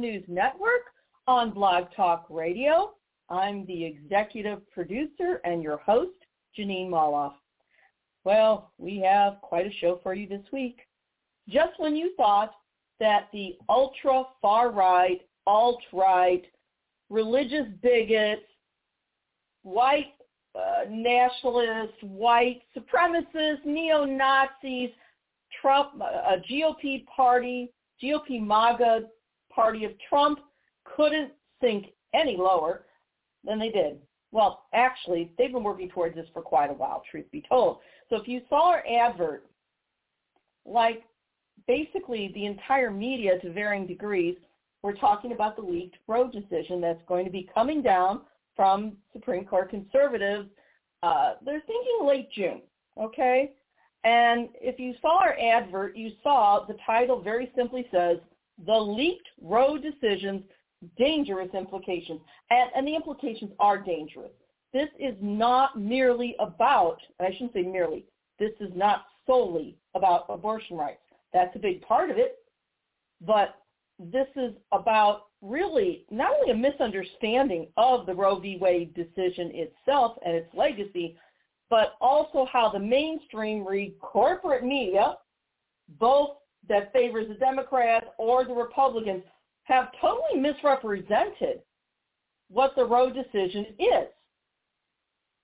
News Network on Blog Talk Radio. I'm the executive producer and your host, Jeanine Molloff. Well, we have quite a show for you this week. Just when you thought that the ultra far right, alt right, religious bigots, white uh, nationalists, white supremacists, neo-Nazis, Trump, a GOP party, GOP MAGA party of Trump couldn't sink any lower than they did. Well, actually, they've been working towards this for quite a while, truth be told. So if you saw our advert, like basically the entire media to varying degrees, we're talking about the leaked Roe decision that's going to be coming down from Supreme Court conservatives. Uh, they're thinking late June, okay? And if you saw our advert, you saw the title very simply says, The Leaked Roe Decisions, Dangerous Implications. And, and the implications are dangerous. This is not merely about, and I shouldn't say merely, this is not solely about abortion rights. That's a big part of it. But this is about really not only a misunderstanding of the Roe v. Wade decision itself and its legacy, but also how the mainstream read corporate media, both that favors the Democrats or the Republicans, have totally misrepresented what the Roe decision is.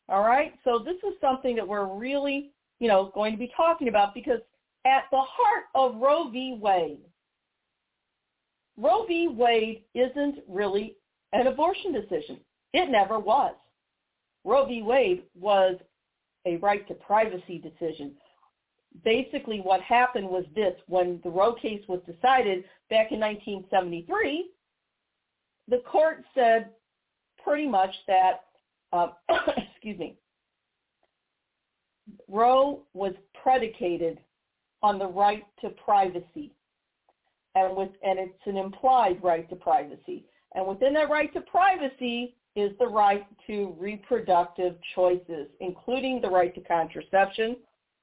All right? So this is something that we're really, you know, going to be talking about because at the heart of Roe v. Wade, Roe v. Wade isn't really an abortion decision. It never was. Roe v. Wade was a right to privacy decision. Basically what happened was this, when the Roe case was decided back in 1973, the court said pretty much that, uh, excuse me, Roe was predicated on the right to privacy. And, with, and it's an implied right to privacy. And within that right to privacy is the right to reproductive choices, including the right to contraception.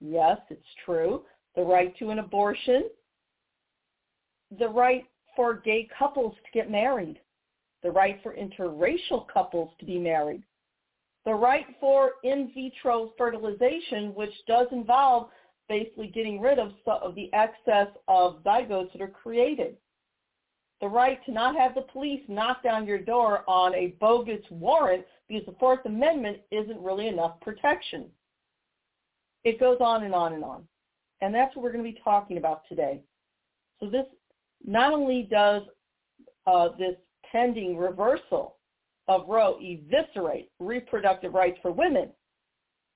Yes, it's true. The right to an abortion. The right for gay couples to get married. The right for interracial couples to be married. The right for in vitro fertilization, which does involve basically getting rid of, some of the excess of zygotes that are created the right to not have the police knock down your door on a bogus warrant because the Fourth Amendment isn't really enough protection. It goes on and on and on. And that's what we're going to be talking about today. So this not only does uh, this pending reversal of Roe eviscerate reproductive rights for women,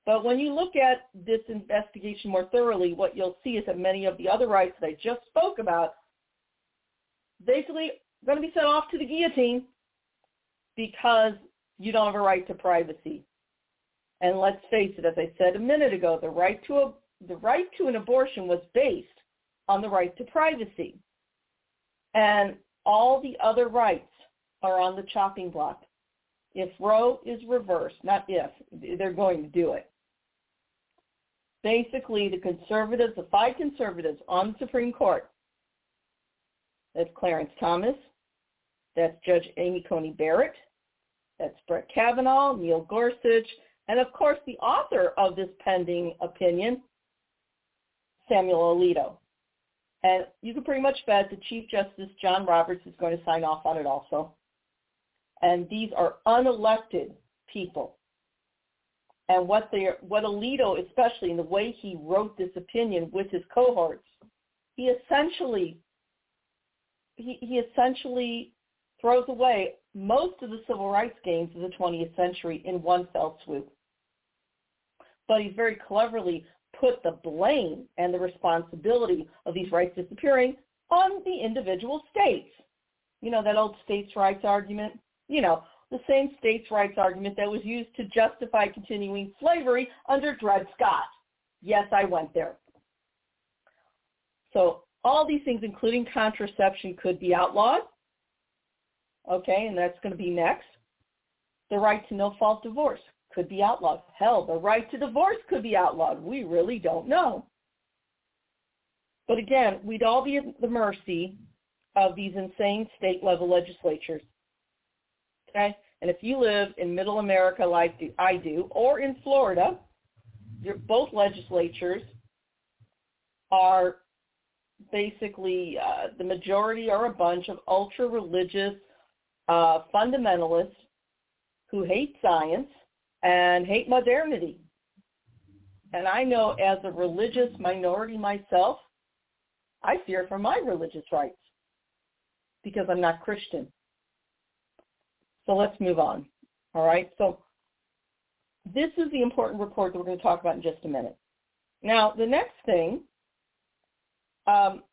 but when you look at this investigation more thoroughly, what you'll see is that many of the other rights that I just spoke about basically are going to be sent off to the guillotine because you don't have a right to privacy. And let's face it, as I said a minute ago, the right to a, the right to an abortion was based on the right to privacy. And all the other rights are on the chopping block. If Roe is reversed, not if, they're going to do it. Basically, the conservatives, the five conservatives on the Supreme Court that's Clarence Thomas. That's Judge Amy Coney Barrett. That's Brett Kavanaugh, Neil Gorsuch, and of course the author of this pending opinion, Samuel Alito. And you can pretty much bet that Chief Justice John Roberts is going to sign off on it also. And these are unelected people. And what they what Alito, especially in the way he wrote this opinion with his cohorts, he essentially he, he essentially throws away most of the civil rights gains of the 20th century in one fell swoop. But he's very cleverly put the blame and the responsibility of these rights disappearing on the individual states. You know, that old states' rights argument? You know, the same states' rights argument that was used to justify continuing slavery under Dred Scott. Yes, I went there. So all these things, including contraception, could be outlawed. Okay, and that's going to be next. The right to no-fault divorce could be outlawed. Hell, the right to divorce could be outlawed. We really don't know. But again, we'd all be at the mercy of these insane state level legislatures. Okay? And if you live in middle America like I do, or in Florida, both legislatures are basically, uh, the majority are a bunch of ultra-religious uh, fundamentalists who hate science and hate modernity. And I know as a religious minority myself, I fear for my religious rights because I'm not Christian. So let's move on. All right. So this is the important report that we're going to talk about in just a minute. Now, the next thing um,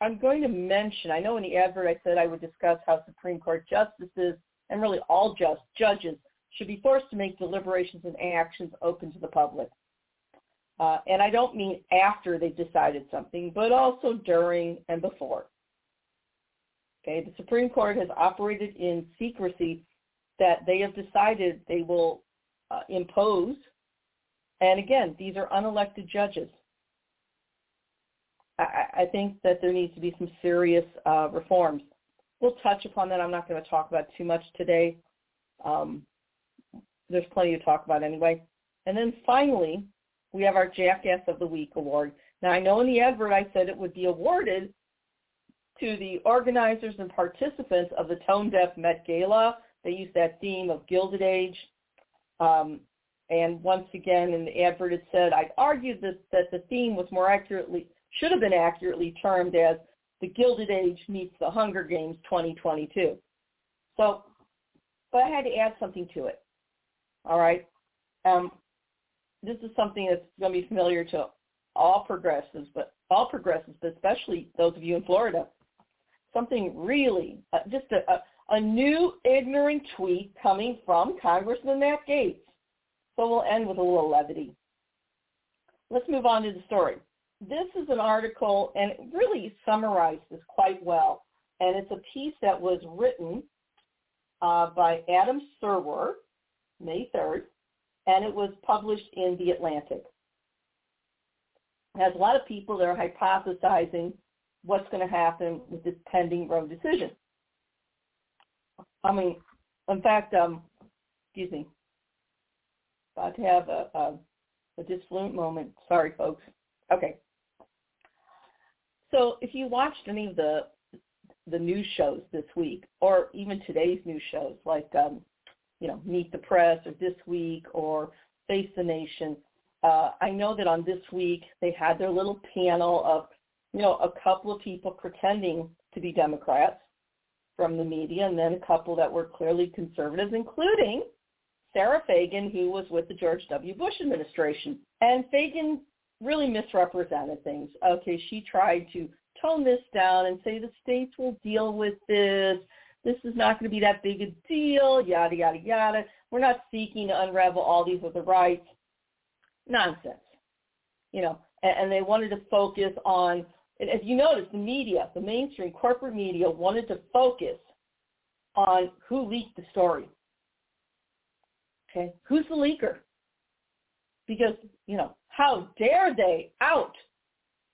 I'm going to mention, I know in the advert I said I would discuss how Supreme Court justices and really all just judges should be forced to make deliberations and actions open to the public. Uh, and I don't mean after they've decided something, but also during and before. Okay, the Supreme Court has operated in secrecy that they have decided they will uh, impose. And again, these are unelected judges. I, I think that there needs to be some serious uh, reforms. We'll touch upon that. I'm not going to talk about too much today. Um, there's plenty to talk about anyway. And then finally, we have our Jackass of the Week award. Now, I know in the advert I said it would be awarded to the organizers and participants of the Tone Deaf Met Gala. They used that theme of Gilded Age. Um, and once again, in the advert it said, I argued that, that the theme was more accurately, should have been accurately termed as the Gilded Age meets the Hunger Games 2022. So, but I had to add something to it. All right. Um, this is something that's going to be familiar to all progressives, but all progressives, but especially those of you in Florida. Something really, uh, just a, a, a new ignorant tweet coming from Congressman Matt Gaetz. So we'll end with a little levity. Let's move on to the story. This is an article, and it really summarizes this quite well. And it's a piece that was written uh, by Adam Serwer, May 3rd, and it was published in The Atlantic. Has a lot of people that are hypothesizing what's going to happen with this pending Roe decision. I mean, in fact, um, excuse me, about to have a, a, a disfluent moment. Sorry, folks. Okay. So if you watched any of the the news shows this week, or even today's news shows, like um, you know, Meet the Press or This Week or Face the Nation. Uh, I know that on This Week they had their little panel of, you know, a couple of people pretending to be Democrats from the media and then a couple that were clearly conservatives, including Sara Fagen, who was with the George W. Bush administration. And Fagen really misrepresented things. Okay, she tried to tone this down and say the states will deal with this this is not going to be that big a deal, yada, yada, yada. We're not seeking to unravel all these other rights. Nonsense. You know, and, and they wanted to focus on, as you notice, the media, the mainstream corporate media wanted to focus on who leaked the story. Okay, who's the leaker? Because, you know, how dare they out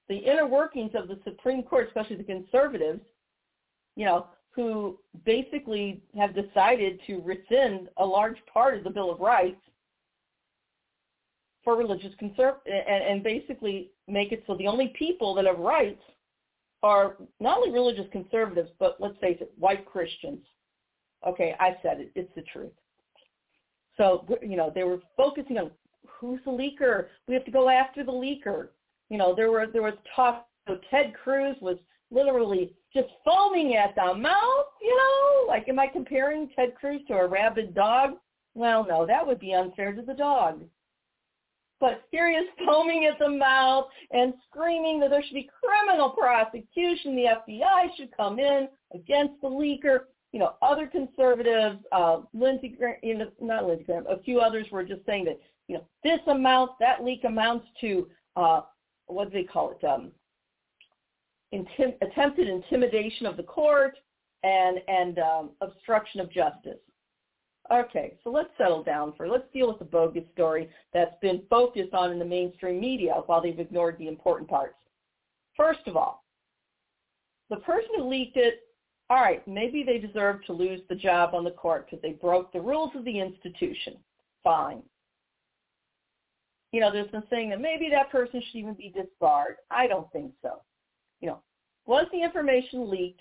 the inner workings of the Supreme Court, especially the conservatives, you know, who basically have decided to rescind a large part of the Bill of Rights for religious conserv- and, and basically make it so the only people that have rights are not only religious conservatives, but let's face it, white Christians. Okay, I said it. It's the truth. So, you know, they were focusing on who's the leaker. We have to go after the leaker. You know, there were there was talk. So Ted Cruz was literally just foaming at the mouth, you know? Like, am I comparing Ted Cruz to a rabid dog? Well, no, that would be unfair to the dog. But is foaming at the mouth and screaming that there should be criminal prosecution. The FBI should come in against the leaker. You know, other conservatives, uh, Lindsey Graham, you know, not Lindsey Graham, a few others were just saying that, you know, this amount, that leak amounts to, uh, what do they call it, um, intim- attempted intimidation of the court and and um, obstruction of justice. Okay, so let's settle down for let's deal with the bogus story that's been focused on in the mainstream media while they've ignored the important parts. First of all, the person who leaked it, all right, maybe they deserve to lose the job on the court because they broke the rules of the institution. Fine. You know, there's been saying that maybe that person should even be disbarred. I don't think so. You know, was the information leaked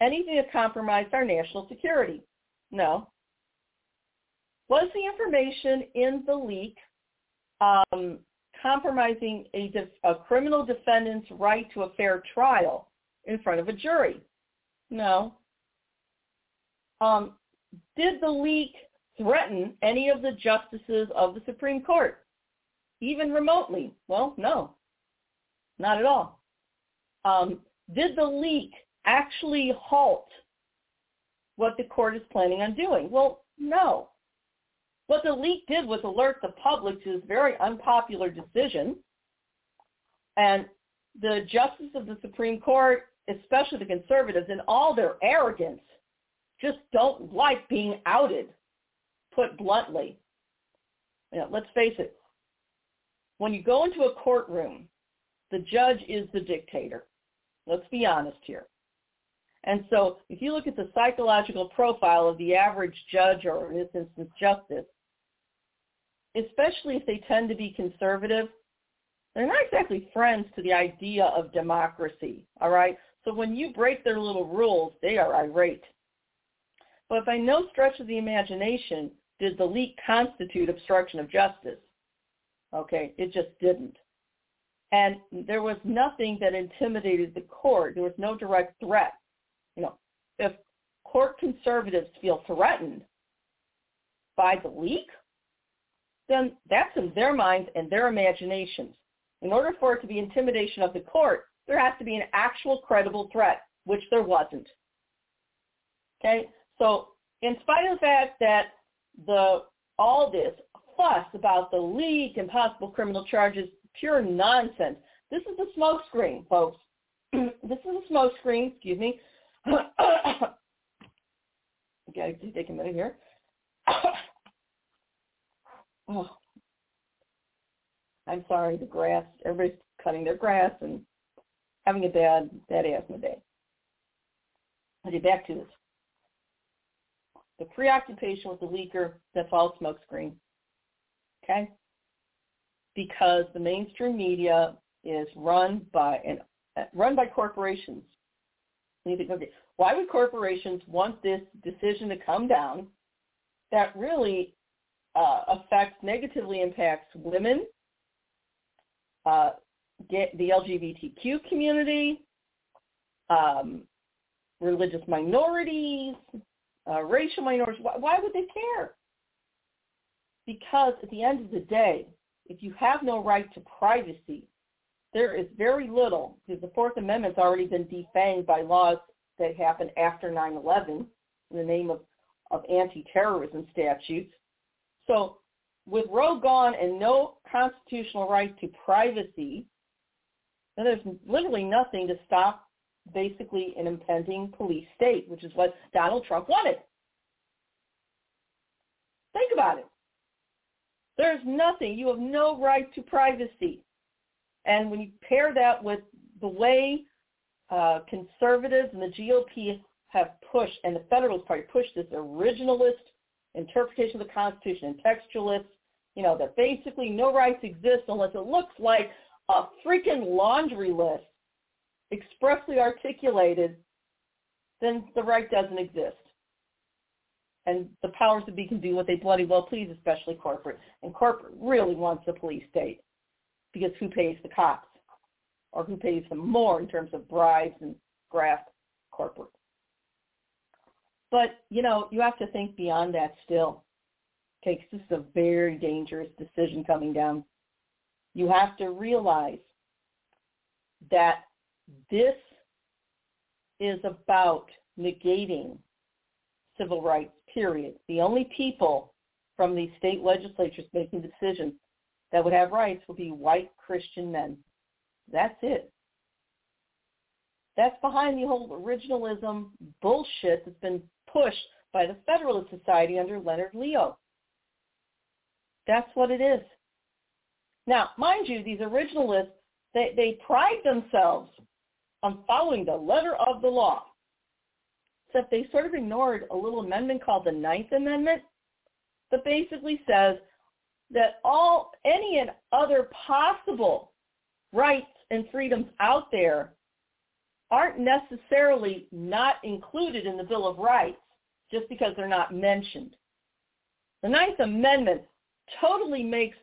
anything that compromised our national security? No. Was the information in the leak um, compromising a, def- a criminal defendant's right to a fair trial in front of a jury? No. Um, did the leak threaten any of the justices of the Supreme Court, even remotely? Well, no, not at all. Um, did the leak actually halt what the court is planning on doing? Well, no. What the leak did was alert the public to this very unpopular decision. And the justice of the Supreme Court, especially the conservatives, in all their arrogance, just don't like being outed, put bluntly. You know, let's face it. When you go into a courtroom, the judge is the dictator. Let's be honest here. And so if you look at the psychological profile of the average judge or in this instance justice, especially if they tend to be conservative, they're not exactly friends to the idea of democracy, all right? So when you break their little rules, they are irate. But by no stretch of the imagination did the leak constitute obstruction of justice. Okay, it just didn't. And there was nothing that intimidated the court. There was no direct threat. You know, if court conservatives feel threatened by the leak, then that's in their minds and their imaginations. In order for it to be intimidation of the court, there has to be an actual credible threat, which there wasn't. Okay? So in spite of the fact that the all this fuss about the leak and possible criminal charges, pure nonsense. This is a smokescreen, folks. this is a smokescreen, excuse me. okay, take a minute here. Oh, I'm sorry, the grass, everybody's cutting their grass and having a bad, bad asthma day. Get back to this. The preoccupation with the leaker, that's all smokescreen. Okay? Because the mainstream media is run by and run by corporations. Why would corporations want this decision to come down that really uh, affects, negatively impacts women, uh, the LGBTQ community, um, religious minorities, uh, racial minorities. Why, why would they care? Because at the end of the day, if you have no right to privacy, there is very little, because the Fourth Amendment's already been defanged by laws that happened after 9-11 in the name of, of anti-terrorism statutes. So with Roe gone and no constitutional right to privacy, then there's literally nothing to stop basically an impending police state, which is what Donald Trump wanted. Think about it. There's nothing. You have no right to privacy. And when you pair that with the way uh, conservatives and the GOP have pushed, and the Federalist Party pushed this originalist interpretation of the Constitution and textualists, you know, that basically no rights exist unless it looks like a freaking laundry list expressly articulated, then the right doesn't exist. And the powers that be can do what they bloody well please, especially corporate. And corporate really wants a police state because who pays the cops? Or who pays them more in terms of bribes and graft corporate? But, you know, you have to think beyond that still. Okay, this is a very dangerous decision coming down. You have to realize that this is about negating civil rights, period. The only people from these state legislatures making decisions that would have rights would be white Christian men. That's it. That's behind the whole originalism bullshit that's been pushed by the Federalist Society under Leonard Leo. That's what it is. Now, mind you, these originalists, they, they pride themselves on following the letter of the law. Except they sort of ignored a little amendment called the Ninth Amendment that basically says that all any and other possible rights and freedoms out there aren't necessarily not included in the Bill of Rights just because they're not mentioned. The Ninth Amendment totally makes,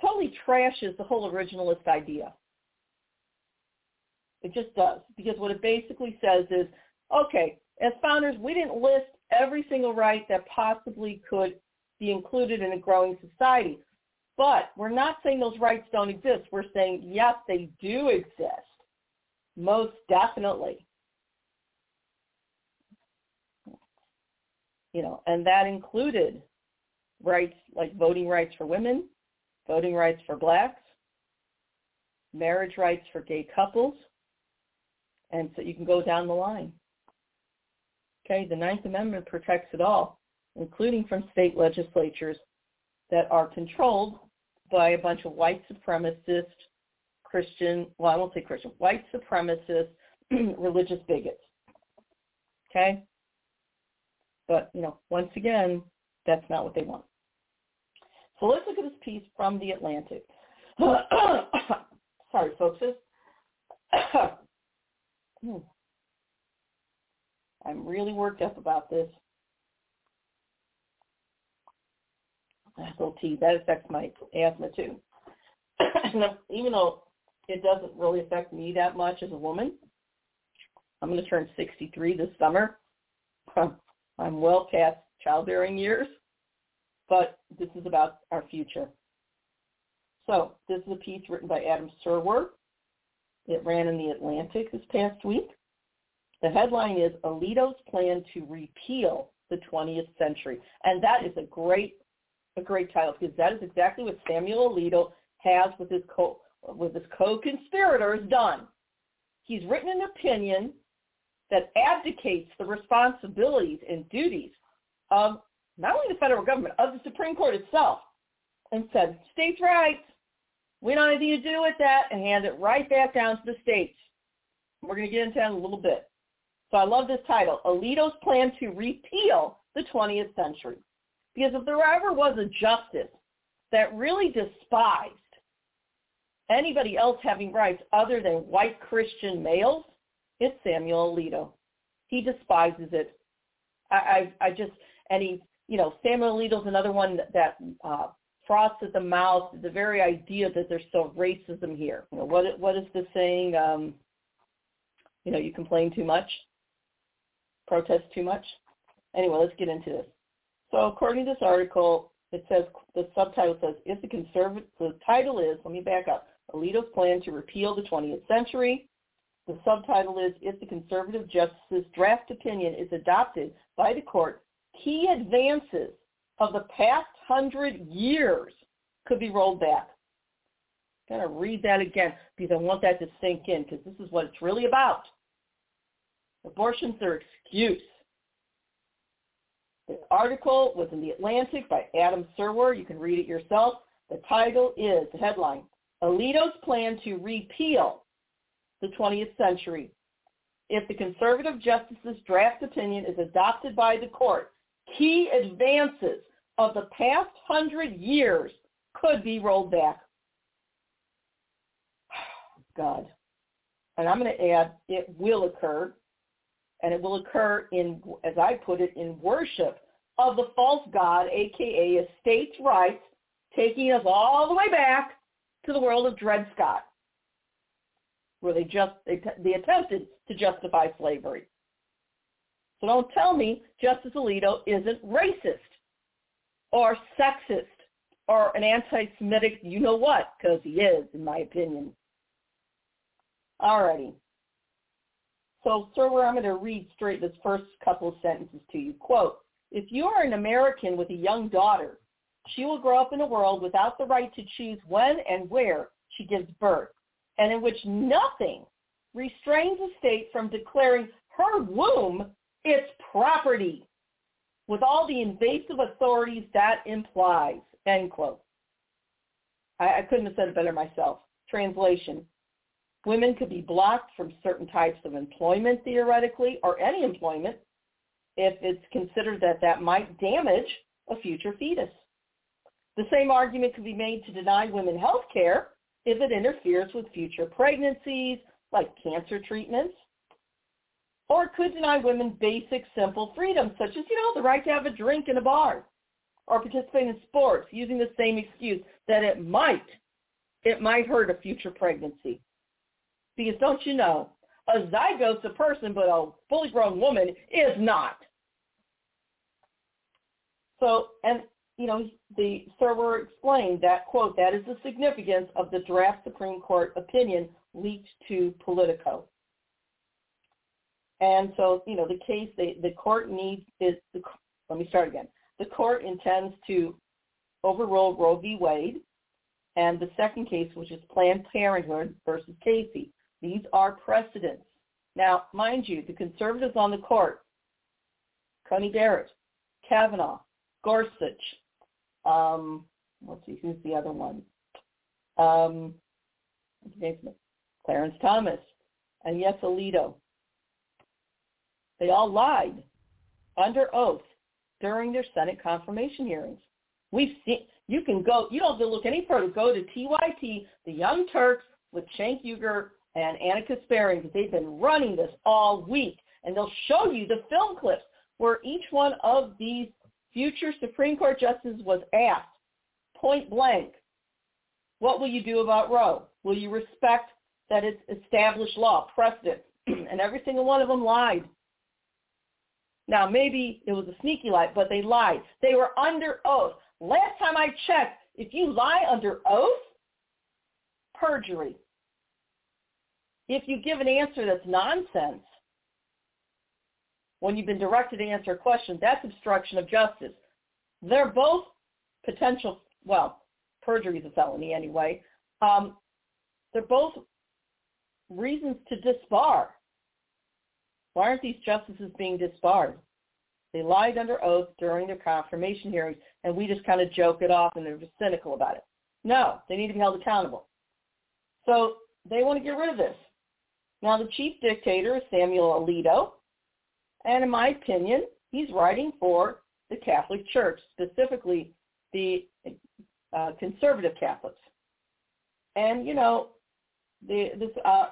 totally trashes the whole originalist idea. It just does. Because what it basically says is, okay, as founders, we didn't list every single right that possibly could be included in a growing society. But we're not saying those rights don't exist. We're saying, yes, they do exist. Most definitely. You know, and that included rights like voting rights for women, voting rights for blacks, marriage rights for gay couples, and so you can go down the line. Okay, the Ninth Amendment protects it all, including from state legislatures that are controlled by a bunch of white supremacist, Christian, well, I won't say Christian, white supremacist, religious bigots. Okay? But, you know, once again, that's not what they want. So let's look at this piece from The Atlantic. Sorry, folks. I'm really worked up about this. SLT, that affects my asthma too. Even though it doesn't really affect me that much as a woman, I'm going to turn 63 this summer. I'm well past childbearing years, but this is about our future. So this is a piece written by Adam Serwer. It ran in the Atlantic this past week. The headline is Alito's plan to repeal the 20th century. And that is a great a great title because that is exactly what Samuel Alito has with his co with his co-conspirators done. He's written an opinion that abdicates the responsibilities and duties of not only the federal government, of the Supreme Court itself, and said, states' rights, we don't have anything to do with that, and hand it right back down to the states. We're going to get into that in a little bit. So I love this title, Alito's Plan to Repeal the 20th Century. Because if there ever was a justice that really despised anybody else having rights other than white Christian males, it's Samuel Alito. He despises it. I, I, I just, and he, you know, Samuel Alito's another one that, that uh, froths at the mouth, the very idea that there's still racism here. You know, what, what is the saying? Um, you know, you complain too much, protest too much. Anyway, let's get into this. So according to this article, it says, the subtitle says, if the conservative, the title is, let me back up, Alito's plan to repeal the 20th century. The subtitle is, if the conservative justice's draft opinion is adopted by the court, key advances of the past hundred years could be rolled back. To read that again because I want that to sink in because this is what it's really about. Abortion's are excuse. The article was in The Atlantic by Adam Serwer. You can read it yourself. The title is, the headline, Alito's Plan to Repeal the 20th Century. If the conservative justice's draft opinion is adopted by the court, key advances of the past hundred years could be rolled back. God. And I'm going to add, it will occur and it will occur in, as I put it, in worship of the false god, aka a states' rights, taking us all the way back to the world of Dred Scott, where they just they, they attempted to justify slavery. So don't tell me Justice Alito isn't racist or sexist or an anti-Semitic, you know what, because he is, in my opinion. Alrighty. So, sir, I'm going to read straight this first couple of sentences to you. Quote, if you are an American with a young daughter, she will grow up in a world without the right to choose when and where she gives birth, and in which nothing restrains a state from declaring her womb its property, with all the invasive authorities that implies, end quote. I, I couldn't have said it better myself. Translation. Women could be blocked from certain types of employment theoretically, or any employment, if it's considered that that might damage a future fetus. The same argument could be made to deny women health care if it interferes with future pregnancies, like cancer treatments. Or it could deny women basic, simple freedoms, such as, you know, the right to have a drink in a bar or participate in sports using the same excuse that it might, it might hurt a future pregnancy. Because don't you know, a zygote's a person, but a fully grown woman is not. So, and, you know, the Serwer explained that, quote, that is the significance of the draft Supreme Court opinion leaked to Politico. And so, you know, the case, they, the court needs, is, the, let me start again. The court intends to overrule Roe v. Wade and the second case, which is Planned Parenthood versus Casey. These are precedents. Now, mind you, the conservatives on the court, Coney Barrett, Kavanaugh, Gorsuch, um, let's see, who's the other one? Um, Clarence Thomas, and yes, Alito. They all lied under oath during their Senate confirmation hearings. We've seen, you can go, you don't have to look any further. Go to TYT, the Young Turks with Cenk Uygur and Ana Kasparian because they've been running this all week. And they'll show you the film clips where each one of these future Supreme Court justices was asked point blank, what will you do about Roe? Will you respect that it's established law, precedent? and every single one of them lied. Now, maybe it was a sneaky lie, but they lied. They were under oath. Last time I checked, if you lie under oath, perjury. If you give an answer that's nonsense, when you've been directed to answer a question, that's obstruction of justice. They're both potential, well, perjury is a felony anyway. Um, they're both reasons to disbar. Why aren't these justices being disbarred? They lied under oath during their confirmation hearings, and we just kind of joke it off and they're just cynical about it. No, they need to be held accountable. So they want to get rid of this. Now, the chief dictator is Samuel Alito, and in my opinion, he's writing for the Catholic Church, specifically the uh, conservative Catholics. And, you know, the, this, uh,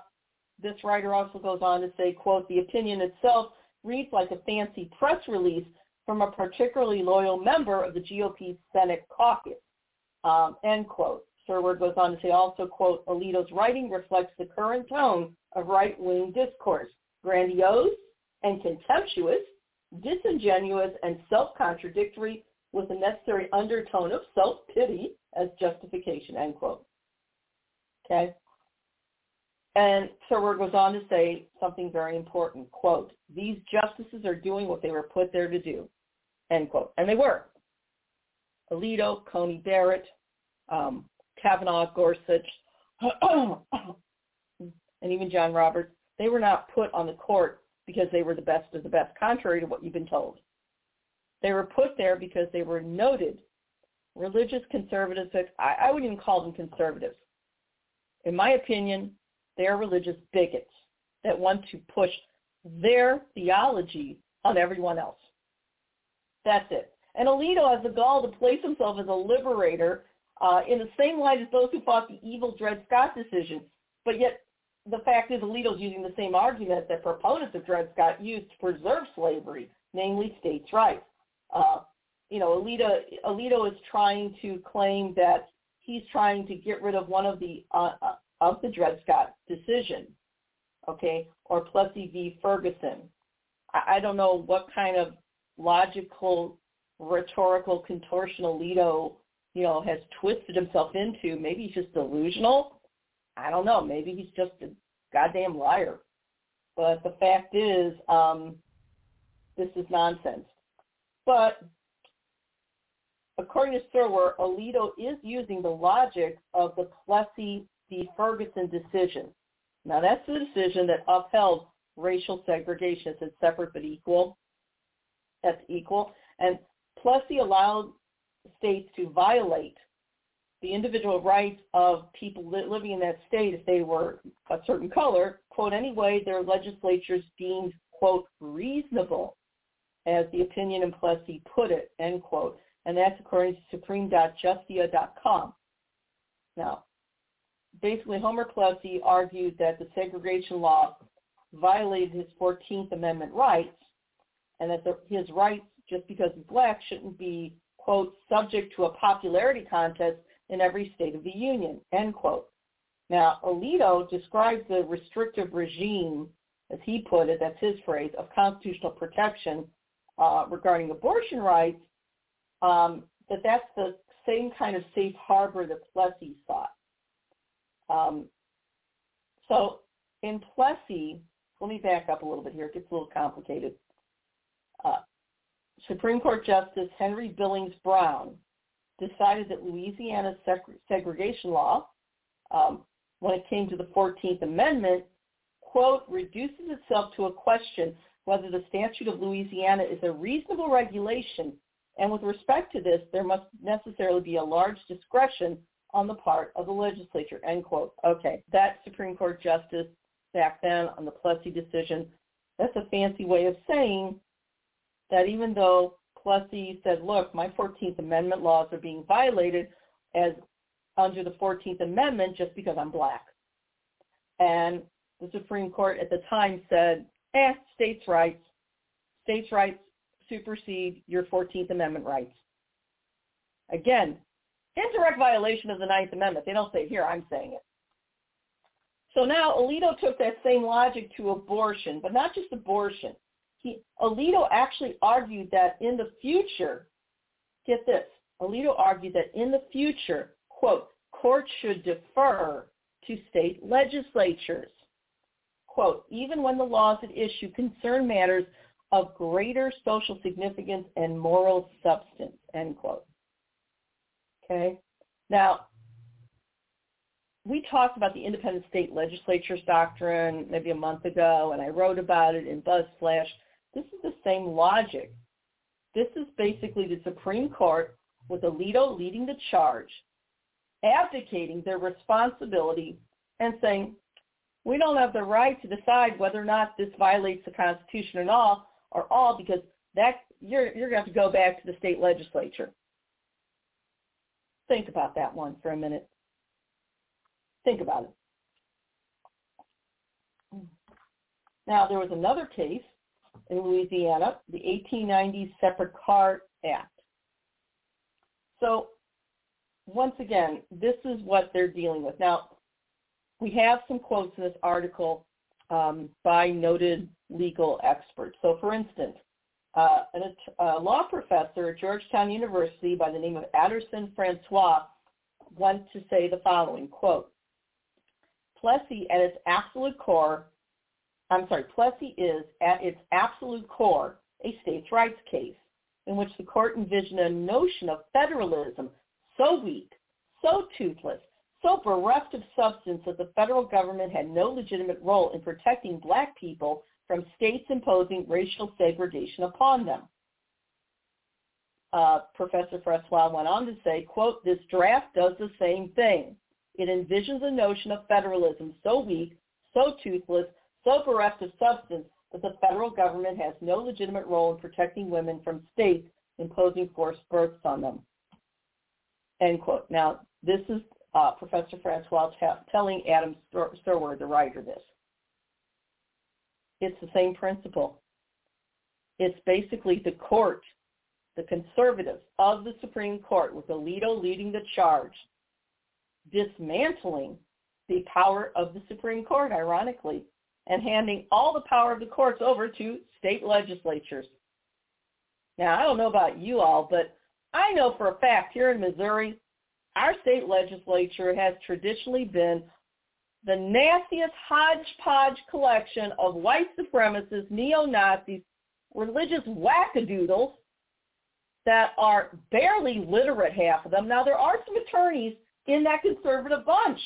this writer also goes on to say, quote, the opinion itself reads like a fancy press release from a particularly loyal member of the GOP Senate caucus, um, end quote. Sherwood goes on to say also, quote, Alito's writing reflects the current tone of right-wing discourse, grandiose and contemptuous, disingenuous and self-contradictory with a necessary undertone of self-pity as justification, end quote. Okay? And Sirward goes on to say something very important, quote, these justices are doing what they were put there to do, end quote. And they were. Alito, Coney Barrett, um, Kavanaugh, Gorsuch, and even John Roberts, they were not put on the court because they were the best of the best, contrary to what you've been told. They were put there because they were noted religious conservatives. I, I wouldn't even call them conservatives. In my opinion, they are religious bigots that want to push their theology on everyone else. That's it. And Alito has the gall to place himself as a liberator uh, in the same light as those who fought the evil Dred Scott decision. But yet the fact is Alito's using the same argument that proponents of Dred Scott used to preserve slavery, namely states' rights. Uh, you know, Alito, Alito is trying to claim that he's trying to get rid of one of the uh, uh of the Dred Scott decision, okay, or Plessy v. Ferguson. I, I don't know what kind of logical, rhetorical contortion Alito, you know, has twisted himself into. Maybe he's just delusional I don't know. Maybe he's just a goddamn liar. But the fact is, um, this is nonsense. But according to Serwer, Alito is using the logic of the Plessy v. Ferguson decision. Now that's the decision that upheld racial segregation. It said separate but equal. That's equal. And Plessy allowed states to violate the individual rights of people living in that state if they were a certain color, quote, anyway their legislatures deemed, quote, reasonable, as the opinion in Plessy put it, end quote. And that's according to supreme.justia.com. Now, basically Homer Plessy argued that the segregation law violated his 14th Amendment rights and that the, his rights, just because he's black, shouldn't be, quote, subject to a popularity contest in every state of the Union, end quote. Now, Alito describes the restrictive regime, as he put it, that's his phrase, of constitutional protection uh, regarding abortion rights, um, that that's the same kind of safe harbor that Plessy sought. Um, so in Plessy, let me back up a little bit here. It gets a little complicated. Uh, Supreme Court Justice Henry Billings Brown decided that Louisiana's segregation law, um, when it came to the 14th Amendment, quote, reduces itself to a question whether the statute of Louisiana is a reasonable regulation, and with respect to this, there must necessarily be a large discretion on the part of the legislature, end quote. Okay, that Supreme Court justice back then on the Plessy decision, that's a fancy way of saying that even though Plessy said, look, my 14th Amendment laws are being violated as under the 14th Amendment just because I'm black. And the Supreme Court at the time said, eh, states' rights, states' rights supersede your 14th Amendment rights. Again, indirect violation of the Ninth Amendment. They don't say here, I'm saying it. So now Alito took that same logic to abortion, but not just abortion he, Alito actually argued that in the future, get this, Alito argued that in the future, quote, courts should defer to state legislatures. Quote, even when the laws at issue concern matters of greater social significance and moral substance, end quote. Okay? Now, we talked about the independent state legislatures doctrine maybe a month ago, and I wrote about it in BuzzFlash. This is the same logic. This is basically the Supreme Court with Alito leading the charge, abdicating their responsibility and saying, we don't have the right to decide whether or not this violates the Constitution or all, or all because that you're you're going to have to go back to the state legislature. Think about that one for a minute. Think about it. Now there was another case in Louisiana, the 1890 Separate Car Act. So once again, this is what they're dealing with. Now, we have some quotes in this article um, by noted legal experts. So for instance, uh, a law professor at Georgetown University by the name of Aderson Francois went to say the following, quote, Plessy at its absolute core I'm sorry, Plessy is at its absolute core a states' rights case in which the court envisioned a notion of federalism so weak, so toothless, so bereft of substance that the federal government had no legitimate role in protecting black people from states imposing racial segregation upon them. Uh, Professor Francois went on to say, quote, this draft does the same thing. It envisions a notion of federalism so weak, so toothless, so bereft of substance that the federal government has no legitimate role in protecting women from states imposing forced births on them. End quote. Now, this is uh, Professor Francois telling Adam Strower, the writer, this. It's the same principle. It's basically the court, the conservatives of the Supreme Court, with Alito leading the charge, dismantling the power of the Supreme Court, ironically, and handing all the power of the courts over to state legislatures. Now, I don't know about you all, but I know for a fact here in Missouri, our state legislature has traditionally been the nastiest hodgepodge collection of white supremacists, neo-Nazis, religious wackadoodles that are barely literate, half of them. Now, there are some attorneys in that conservative bunch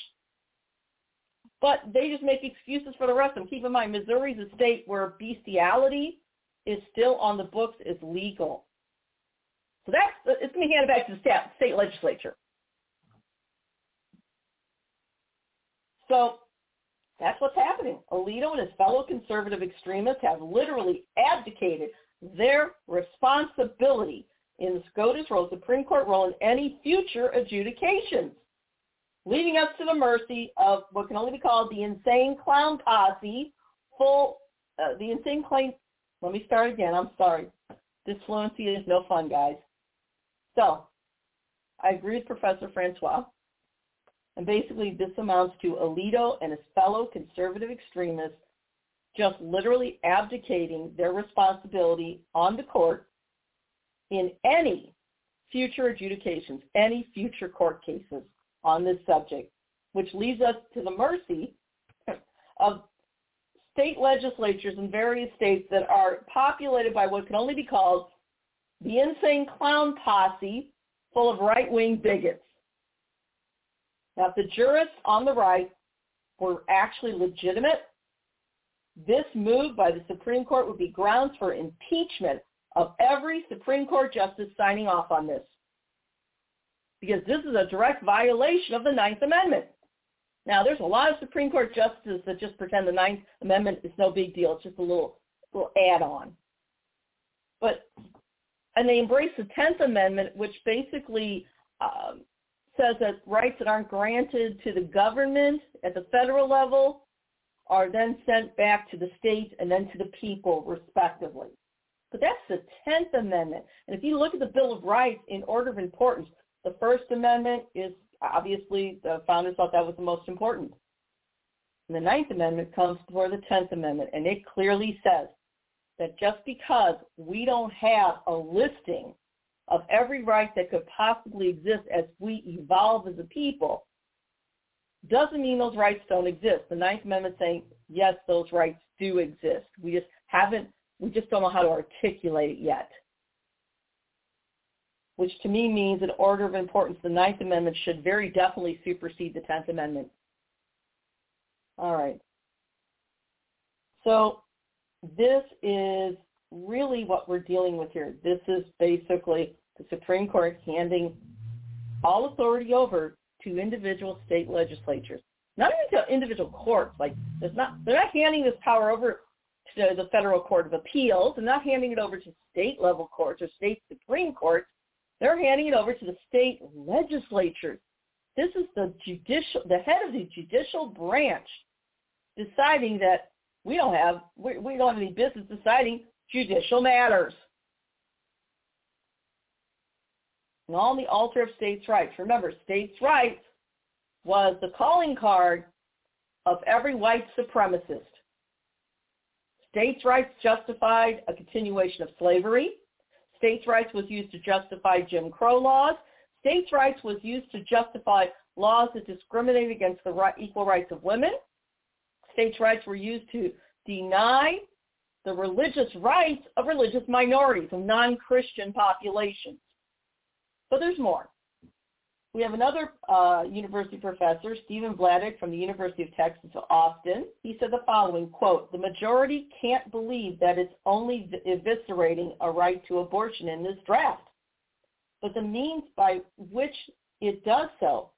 but they just make excuses for the rest of them. Keep in mind, Missouri is a state where bestiality is still on the books is legal. So that's it's going to be handed back to the state, state legislature. So that's what's happening. Alito and his fellow conservative extremists have literally abdicated their responsibility in the SCOTUS role, Supreme Court role in any future adjudications, leaving us to the mercy of what can only be called the insane clown posse, full, uh, the insane clown, let me start again, I'm sorry. This fluency is no fun, guys. So, I agree with Professor Francois. And basically this amounts to Alito and his fellow conservative extremists just literally abdicating their responsibility on the court in any future adjudications, any future court cases on this subject, which leaves us to the mercy of state legislatures in various states that are populated by what can only be called the insane clown posse full of right-wing bigots. Now, if the jurists on the right were actually legitimate, this move by the Supreme Court would be grounds for impeachment of every Supreme Court justice signing off on this. Because this is a direct violation of the Ninth Amendment. Now, there's a lot of Supreme Court justices that just pretend the Ninth Amendment is no big deal. It's just a little, little add-on. But, and they embrace the Tenth Amendment, which basically um, says that rights that aren't granted to the government at the federal level are then sent back to the state and then to the people respectively. But that's the 10th Amendment. And if you look at the Bill of Rights in order of importance, the First Amendment is obviously the founders thought that was the most important. And the Ninth Amendment comes before the Tenth Amendment, and it clearly says that just because we don't have a listing of every right that could possibly exist as we evolve as a people doesn't mean those rights don't exist. The Ninth Amendment saying, yes, those rights do exist. We just haven't, we just don't know how to articulate it yet. Which to me means in order of importance, the Ninth Amendment should very definitely supersede the Tenth Amendment. All right. So this is really what we're dealing with here. This is basically the Supreme Court handing all authority over to individual state legislatures, not even to individual courts. Like there's not, they're not handing this power over to the federal court of appeals. They're not handing it over to state level courts or state supreme courts. They're handing it over to the state legislatures. This is the judicial, the head of the judicial branch deciding that we don't have, we, we don't have any business deciding judicial matters. And on the altar of states' rights. Remember, states' rights was the calling card of every white supremacist. States' rights justified a continuation of slavery. States' rights was used to justify Jim Crow laws. States' rights was used to justify laws that discriminated against the right, equal rights of women. States' rights were used to deny the religious rights of religious minorities, and non-Christian populations. But there's more. We have another uh, university professor, Stephen Vladeck from the University of Texas Austin. He said the following, quote, the majority can't believe that it's only eviscerating a right to abortion in this draft. But the means by which it does so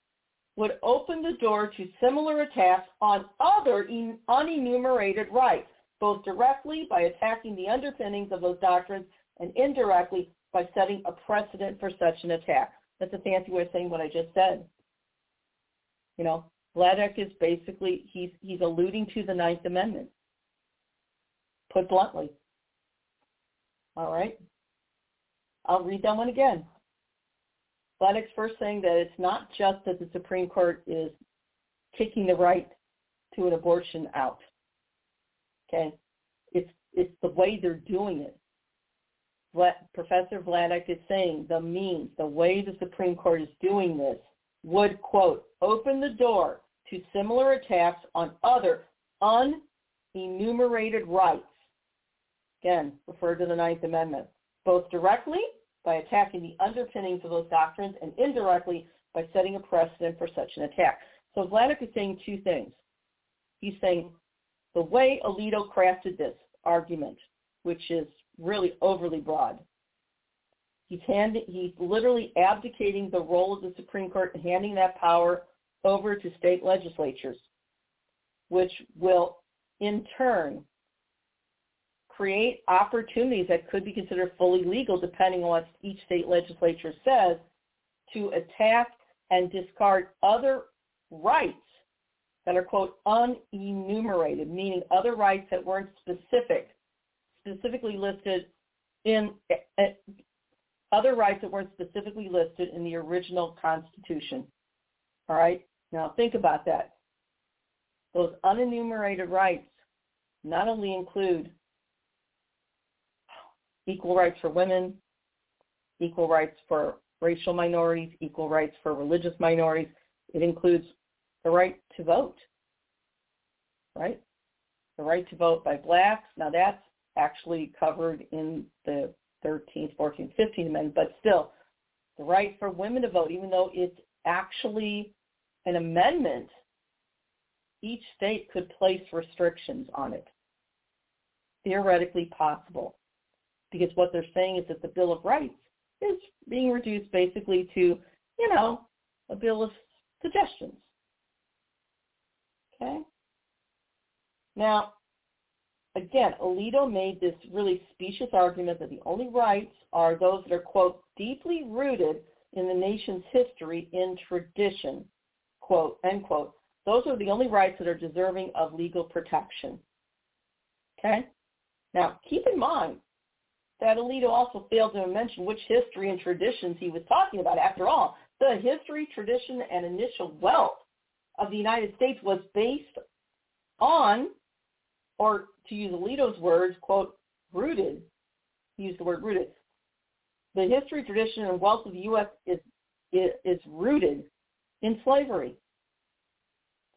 would open the door to similar attacks on other unenumerated rights both directly by attacking the underpinnings of those doctrines and indirectly by setting a precedent for such an attack. That's a fancy way of saying what I just said. You know, Vladeck is basically, he's, he's alluding to the Ninth Amendment, put bluntly. All right? I'll read that one again. Vladeck's first saying that it's not just that the Supreme Court is kicking the right to an abortion out. Okay, it's it's the way they're doing it. Professor Vladeck is saying, the means, the way the Supreme Court is doing this, would quote open the door to similar attacks on other unenumerated rights. Again, refer to the Ninth Amendment, both directly by attacking the underpinnings of those doctrines and indirectly by setting a precedent for such an attack. So Vladeck is saying two things. He's saying the way Alito crafted this argument, which is really overly broad. He's, hand, he's literally abdicating the role of the Supreme Court and handing that power over to state legislatures. which will in turn create opportunities that could be considered fully legal depending on what each state legislature says to attack and discard other rights that are, quote, unenumerated, meaning other rights that weren't specific, specifically listed in uh, other rights that weren't specifically listed in the original Constitution. All right? Now think about that. Those unenumerated rights not only include equal rights for women, equal rights for racial minorities, equal rights for religious minorities. It includes the right to vote, right? The right to vote by blacks. Now that's actually covered in the 13th, 14th, 15th Amendment, but still, the right for women to vote, even though it's actually an amendment, each state could place restrictions on it. Theoretically possible because what they're saying is that the Bill of Rights is being reduced basically to, you know, a bill of suggestions. Okay? Now, again, Alito made this really specious argument that the only rights are those that are, quote, deeply rooted in the nation's history in tradition, quote, end quote. Those are the only rights that are deserving of legal protection. Okay? Now, keep in mind, that Alito also failed to mention which history and traditions he was talking about. After all, the history, tradition, and initial wealth of the United States was based on, or to use Alito's words, quote, rooted, he used the word rooted. The history, tradition, and wealth of the U.S. is, is, rooted in slavery.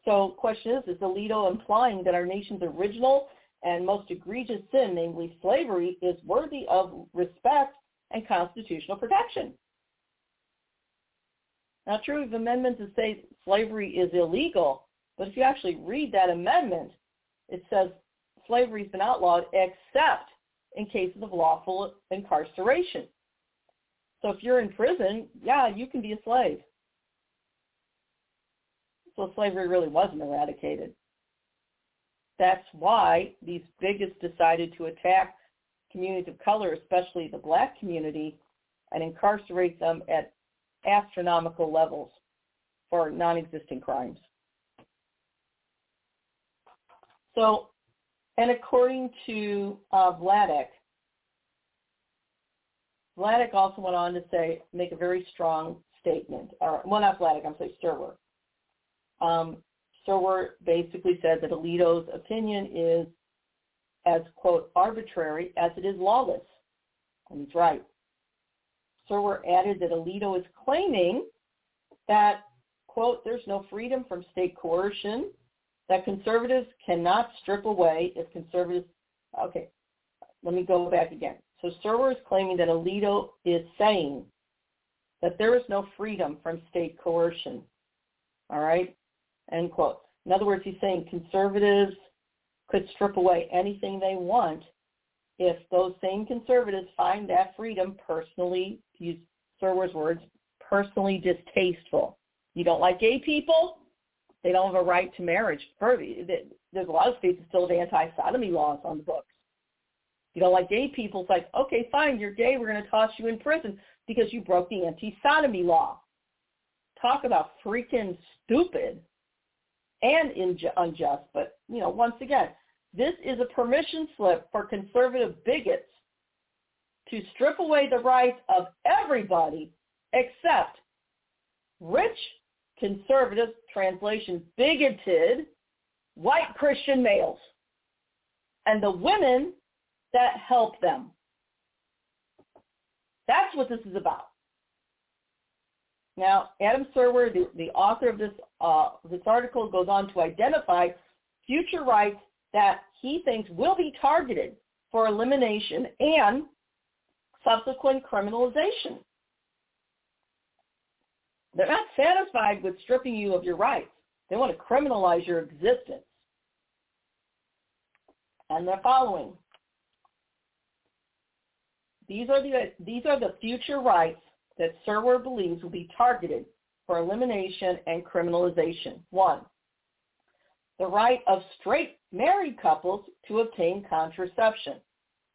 So the question is, is Alito implying that our nation's original and most egregious sin, namely slavery, is worthy of respect and constitutional protection. Now, true, the amendment to say slavery is illegal, but if you actually read that amendment, it says slavery's been outlawed except in cases of lawful incarceration. So if you're in prison, yeah, you can be a slave. So slavery really wasn't eradicated. That's why these bigots decided to attack communities of color, especially the black community, and incarcerate them at astronomical levels for non-existent crimes. So, and according to uh, Vladeck, Vladeck also went on to say, make a very strong statement, or well, not Vladeck, I'm sorry, Serwer. Um, Serwer basically said that Alito's opinion is as, quote, arbitrary as it is lawless. And he's right. Serwer added that Alito is claiming that, quote, there's no freedom from state coercion, that conservatives cannot strip away if conservatives, okay, let me go back again. So Serwer is claiming that Alito is saying that there is no freedom from state coercion. All right? End quote. In other words, he's saying conservatives could strip away anything they want if those same conservatives find that freedom personally, use Serwer's words, personally distasteful. You don't like gay people? They don't have a right to marriage. There's a lot of states that still have anti-sodomy laws on the books. You don't like gay people? It's like, okay, fine, you're gay. We're going to toss you in prison because you broke the anti-sodomy law. Talk about freaking stupid and unjust. But, you know, once again, this is a permission slip for conservative bigots to strip away the rights of everybody except rich, conservative, translation, bigoted, white Christian males and the women that help them. That's what this is about. Now, Adam Serwer, the, the author of this, uh, this article, goes on to identify future rights that he thinks will be targeted for elimination and subsequent criminalization. They're not satisfied with stripping you of your rights. They want to criminalize your existence. And they're following. These are the, these are the future rights that Serwer believes will be targeted for elimination and criminalization. One, the right of straight married couples to obtain contraception.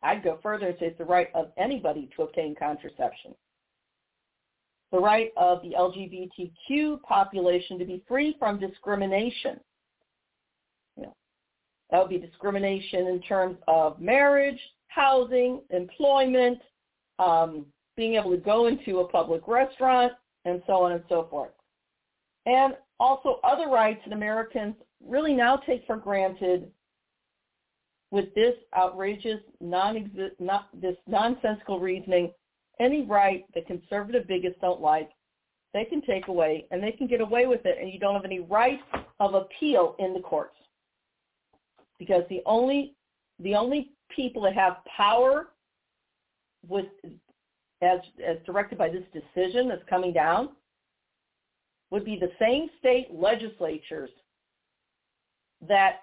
I'd go further and say it's the right of anybody to obtain contraception. The right of the LGBTQ population to be free from discrimination. You know, that would be discrimination in terms of marriage, housing, employment, um, being able to go into a public restaurant, and so on and so forth. And also other rights that Americans really now take for granted with this outrageous, non not, this nonsensical reasoning, any right that conservative bigots don't like, they can take away, and they can get away with it, and you don't have any right of appeal in the courts. Because the only the only people that have power with as as directed by this decision that's coming down would be the same state legislatures that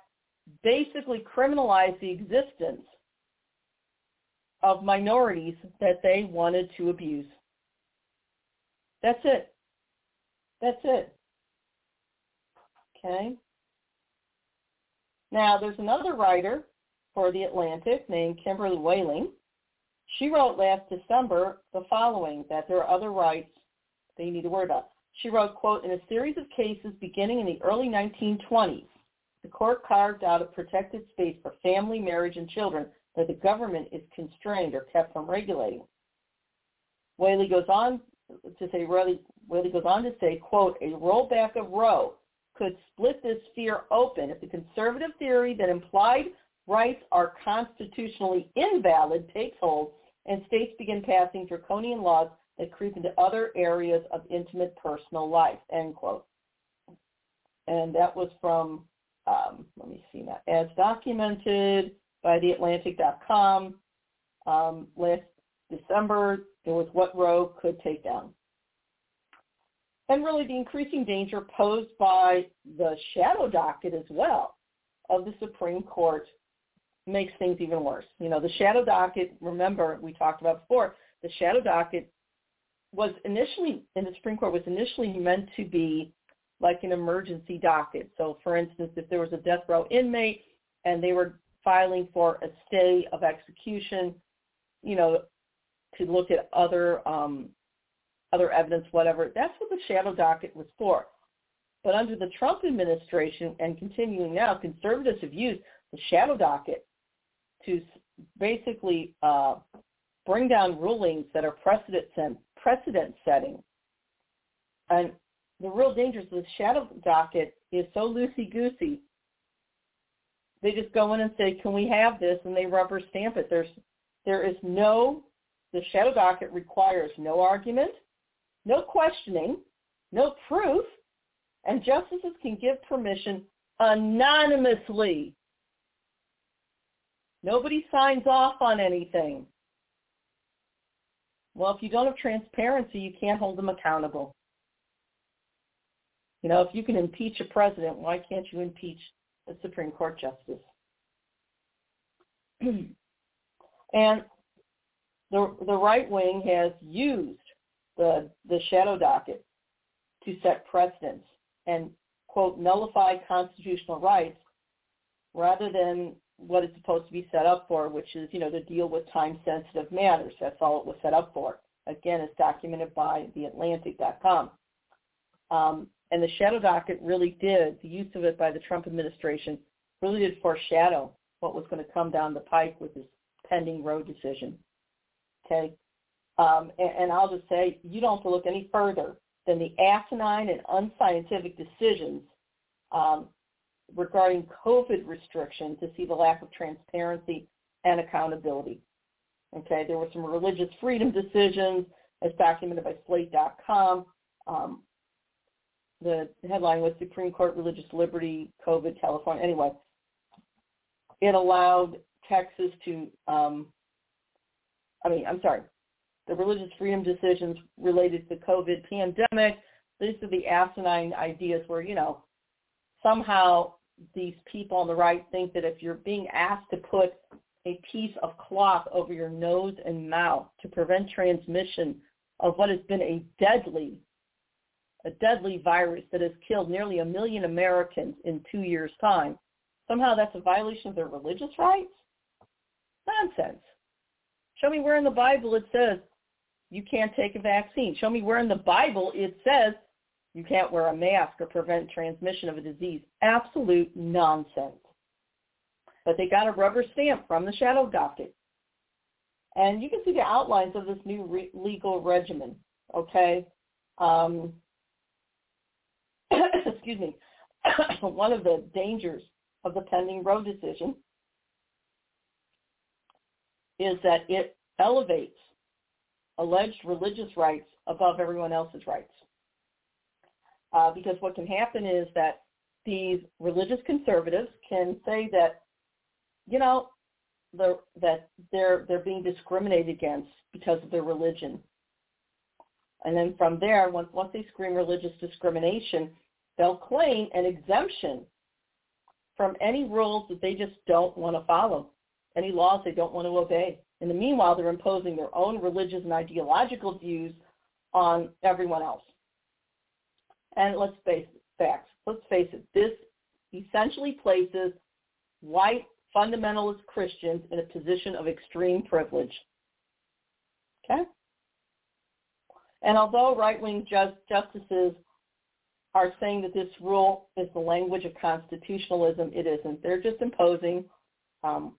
basically criminalize the existence of minorities that they wanted to abuse. That's it. That's it. Okay. Now, there's another writer for The Atlantic named Kimberly Wehle. She wrote last December the following, that there are other rights that you need to worry about. She wrote, quote, in a series of cases beginning in the early 1920s, the court carved out a protected space for family, marriage, and children that the government is constrained or kept from regulating. Wehle goes on to say, Wehle, goes on to say, quote, a rollback of Roe could split this sphere open if the conservative theory that implied rights are constitutionally invalid takes hold and states begin passing draconian laws that creep into other areas of intimate personal life, end quote. And that was from um, let me see now, as documented by theatlantic.com um, last December, it was what Roe could take down. And really the increasing danger posed by the shadow docket as well of the Supreme Court makes things even worse. You know, the shadow docket, remember we talked about before, the shadow docket was initially, in the Supreme Court, was initially meant to be like an emergency docket. So for instance, if there was a death row inmate and they were filing for a stay of execution, you know, to look at other um, other evidence, whatever. That's what the shadow docket was for. But under the Trump administration and continuing now, conservatives have used the shadow docket to basically uh, bring down rulings that are precedent precedent setting. And the real danger of the shadow docket is so loosey-goosey. They just go in and say, can we have this? And they rubber stamp it. There's, there is no, the shadow docket requires no argument, no questioning, no proof, and justices can give permission anonymously. Nobody signs off on anything. Well, if you don't have transparency, you can't hold them accountable. You know, if you can impeach a president, why can't you impeach a Supreme Court justice? and the the right wing has used the the shadow docket to set precedents and quote nullify constitutional rights rather than what it's supposed to be set up for, which is, you know, to deal with time sensitive matters. That's all it was set up for. Again, it's documented by theatlantic.com. Um, and the shadow docket really did, the use of it by the Trump administration really did foreshadow what was going to come down the pike with this pending Roe decision. Okay? Um, and, and I'll just say, you don't have to look any further than the asinine and unscientific decisions um, regarding COVID restrictions to see the lack of transparency and accountability. Okay, there were some religious freedom decisions as documented by Slate.com. Um, the headline was Supreme Court Religious Liberty, COVID, California. Anyway, it allowed Texas to, um, I mean, I'm sorry, the religious freedom decisions related to the COVID pandemic. These are the asinine ideas where, you know, somehow these people on the right think that if you're being asked to put a piece of cloth over your nose and mouth to prevent transmission of what has been a deadly a deadly virus that has killed nearly a million Americans in two years' time, somehow that's a violation of their religious rights? Nonsense. Show me where in the Bible it says you can't take a vaccine. Show me where in the Bible it says you can't wear a mask or prevent transmission of a disease. Absolute nonsense. But they got a rubber stamp from the shadow docket. And you can see the outlines of this new re- legal regimen, okay? Um, excuse me. One of the dangers of the pending Roe decision is that it elevates alleged religious rights above everyone else's rights. Uh, because what can happen is that these religious conservatives can say that, you know, the, that they're they're being discriminated against because of their religion. And then from there, once once they scream religious discrimination, they'll claim an exemption from any rules that they just don't want to follow, any laws they don't want to obey. In the meanwhile, they're imposing their own religious and ideological views on everyone else. And let's face it, facts. Let's face it. This essentially places white fundamentalist Christians in a position of extreme privilege. Okay? And although right-wing just, justices are saying that this rule is the language of constitutionalism, it isn't. They're just imposing um,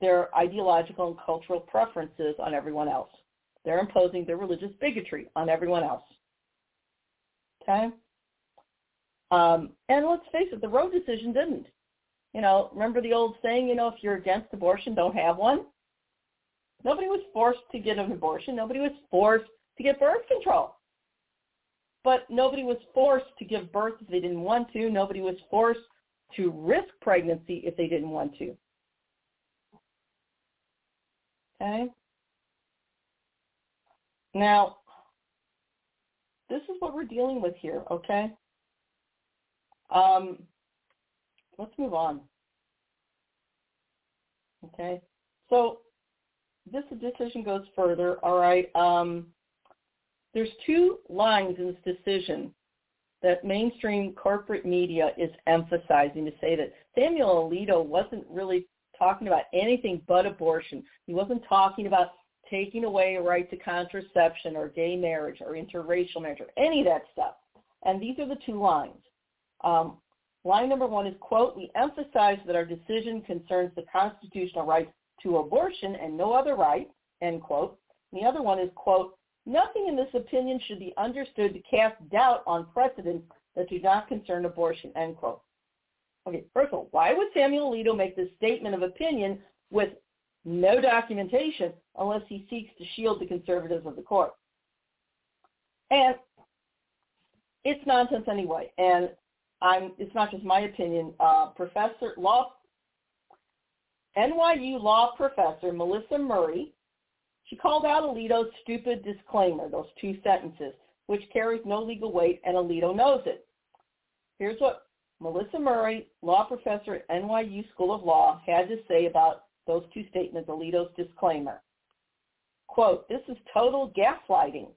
their ideological and cultural preferences on everyone else. They're imposing their religious bigotry on everyone else. Okay? Um, and let's face it, the Roe decision didn't. You know, remember the old saying, you know, if you're against abortion, don't have one? Nobody was forced to get an abortion. Nobody was forced to get birth control. But nobody was forced to give birth if they didn't want to. Nobody was forced to risk pregnancy if they didn't want to. Okay? Now, this is what we're dealing with here, okay? Um, let's move on. Okay, so this decision goes further. All right, um, there's two lines in this decision that mainstream corporate media is emphasizing to say that Samuel Alito wasn't really talking about anything but abortion. He wasn't talking about taking away a right to contraception or gay marriage or interracial marriage or any of that stuff. And these are the two lines. Um, line number one is, quote, we emphasize that our decision concerns the constitutional right to abortion and no other right, end quote. And the other one is, quote, nothing in this opinion should be understood to cast doubt on precedents that do not concern abortion, end quote. Okay, first of all, why would Samuel Alito make this statement of opinion with no documentation unless he seeks to shield the conservatives of the court? And it's nonsense anyway. And I'm, it's not just my opinion. Uh, professor law, NYU law professor Melissa Murray, she called out Alito's stupid disclaimer, those two sentences, which carries no legal weight, and Alito knows it. Here's what Melissa Murray, law professor at NYU School of Law, had to say about those two statements, Alito's disclaimer. Quote, this is total gaslighting.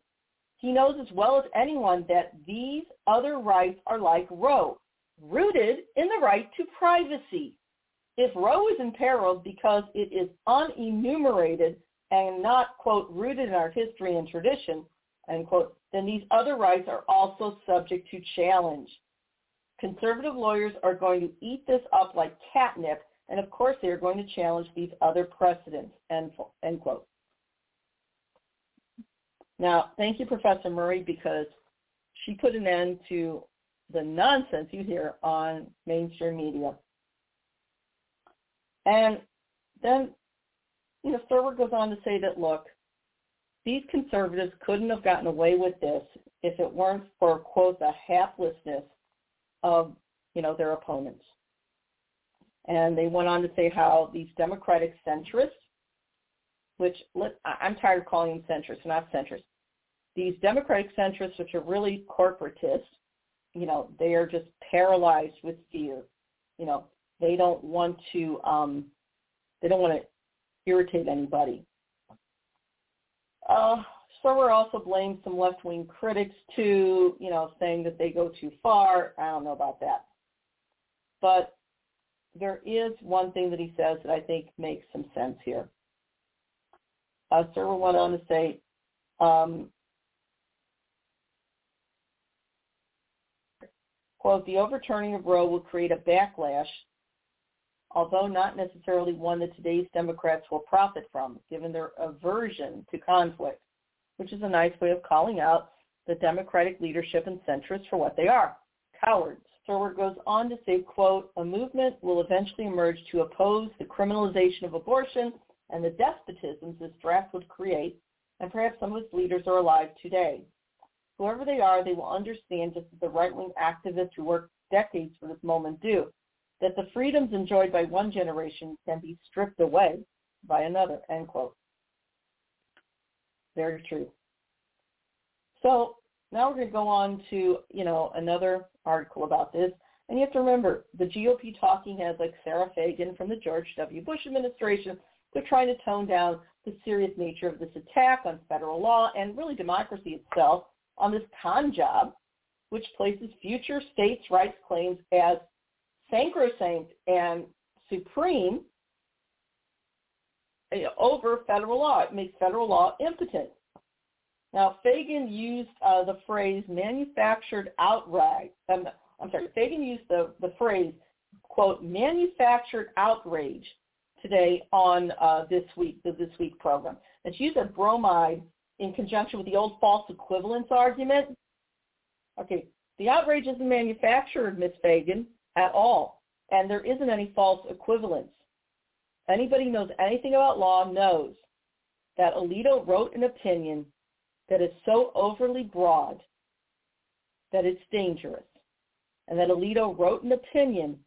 He knows as well as anyone that these other rights are like Roe, rooted in the right to privacy. If Roe is imperiled because it is unenumerated and not, quote, rooted in our history and tradition, end quote, then these other rights are also subject to challenge. Conservative lawyers are going to eat this up like catnip, and of course they are going to challenge these other precedents, end, end quote. Now, thank you, Professor Murray, because she put an end to the nonsense you hear on mainstream media. And then, you know, Thurber goes on to say that, look, these conservatives couldn't have gotten away with this if it weren't for, quote, the haplessness of, you know, their opponents. And they went on to say how these Democratic centrists, which let, I'm tired of calling them centrists, not centrists. These Democratic centrists, which are really corporatists, you know, they are just paralyzed with fear. You know, they don't want to, um, they don't want to irritate anybody. Uh, also blames some left-wing critics too, you know, saying that they go too far. I don't know about that. But there is one thing that he says that I think makes some sense here. Uh, Serwer went on to say, um, quote, the overturning of Roe will create a backlash although not necessarily one that today's Democrats will profit from, given their aversion to conflict, which is a nice way of calling out the Democratic leadership and centrists for what they are, cowards. Serwer goes on to say, quote, a movement will eventually emerge to oppose the criminalization of abortion and the despotisms this draft would create, and perhaps some of its leaders are alive today. Whoever they are, they will understand just as the right-wing activists who worked decades for this moment do that the freedoms enjoyed by one generation can be stripped away by another, end quote. Very true. So now we're going to go on to, you know, another article about this. And you have to remember, the GOP talking heads like Sara Fagen from the George W. Bush administration, they're trying to tone down the serious nature of this attack on federal law and really democracy itself on this con job, which places future states' rights claims as sacrosanct and supreme over federal law. It makes federal law impotent. Now, Fagen used uh, the phrase manufactured outrage. Um, I'm sorry, Fagen used the, the phrase, quote, manufactured outrage today on uh, this week, the This Week program. And she used a bromide in conjunction with the old false equivalence argument. Okay, the outrage isn't manufactured, Miss Fagen at all. And there isn't any false equivalence. Anybody who knows anything about law knows that Alito wrote an opinion that is so overly broad that it's dangerous. And that Alito wrote an opinion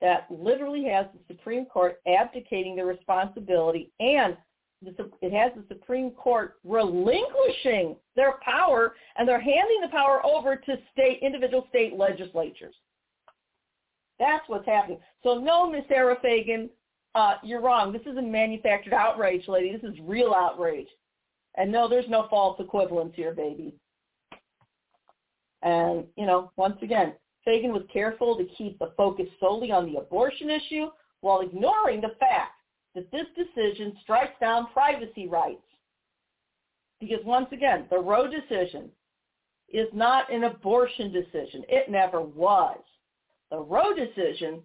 that literally has the Supreme Court abdicating their responsibility and it has the Supreme Court relinquishing their power and they're handing the power over to state individual state legislatures. That's what's happening. So no, Miss Sara Fagen, uh, you're wrong. This isn't manufactured outrage, lady. This is real outrage. And no, there's no false equivalence here, baby. And, you know, once again, Fagen was careful to keep the focus solely on the abortion issue while ignoring the fact that this decision strikes down privacy rights. Because once again, the Roe decision is not an abortion decision. It never was. The Roe decision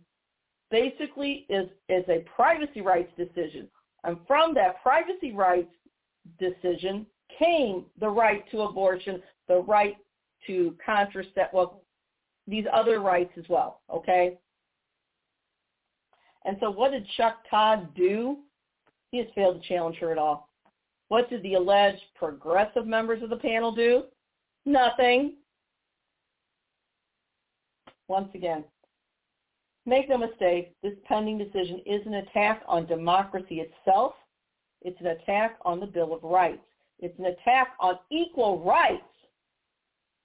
basically is, is a privacy rights decision. And from that privacy rights decision came the right to abortion, the right to contracept, well, these other rights as well, okay? And so what did Chuck Todd do? He has failed to challenge her at all. What did the alleged progressive members of the panel do? Nothing. Once again, Make no mistake, this pending decision is an attack on democracy itself. It's an attack on the Bill of Rights. It's an attack on equal rights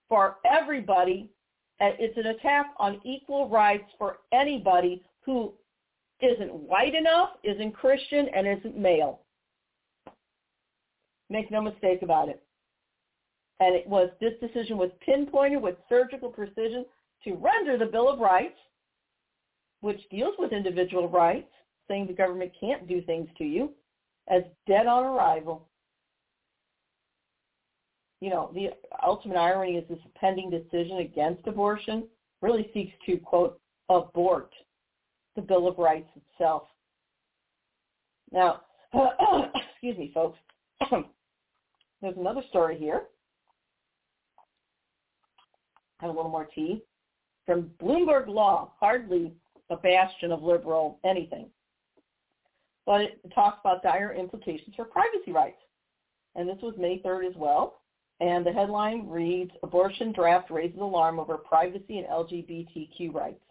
for everybody. It's an attack on equal rights for anybody who isn't white enough, isn't Christian, and isn't male. Make no mistake about it. And it was this decision was pinpointed with surgical precision to render the Bill of Rights which deals with individual rights, saying the government can't do things to you, as dead on arrival. You know, the ultimate irony is this pending decision against abortion really seeks to, quote, abort the Bill of Rights itself. Now, excuse me, folks. There's another story here. Have a little more tea. From Bloomberg Law, hardly a bastion of liberal anything. But it talks about dire implications for privacy rights. And this was May 3rd as well. And the headline reads, Abortion Draft Raises Alarm Over Privacy and LGBTQ Rights.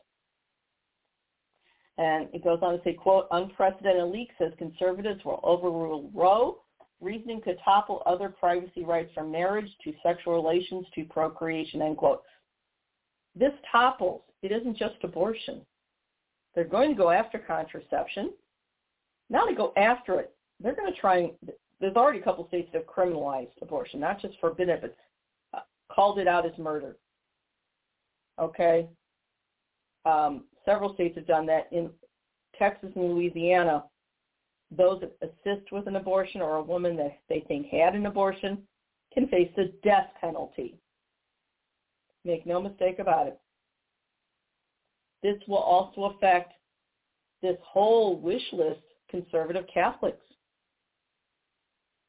And it goes on to say, quote, unprecedented leak says conservatives will overrule Roe. Reasoning could topple other privacy rights from marriage to sexual relations to procreation, end quote. This topples. It isn't just abortion. They're going to go after contraception. Now to go after it. They're going to try there's already a couple states that have criminalized abortion, not just forbidden it, but uh, called it out as murder. Okay? Um, several states have done that. In Texas and Louisiana, those that assist with an abortion or a woman that they think had an abortion can face the death penalty. Make no mistake about it. This will also affect this whole wish list conservative Catholics.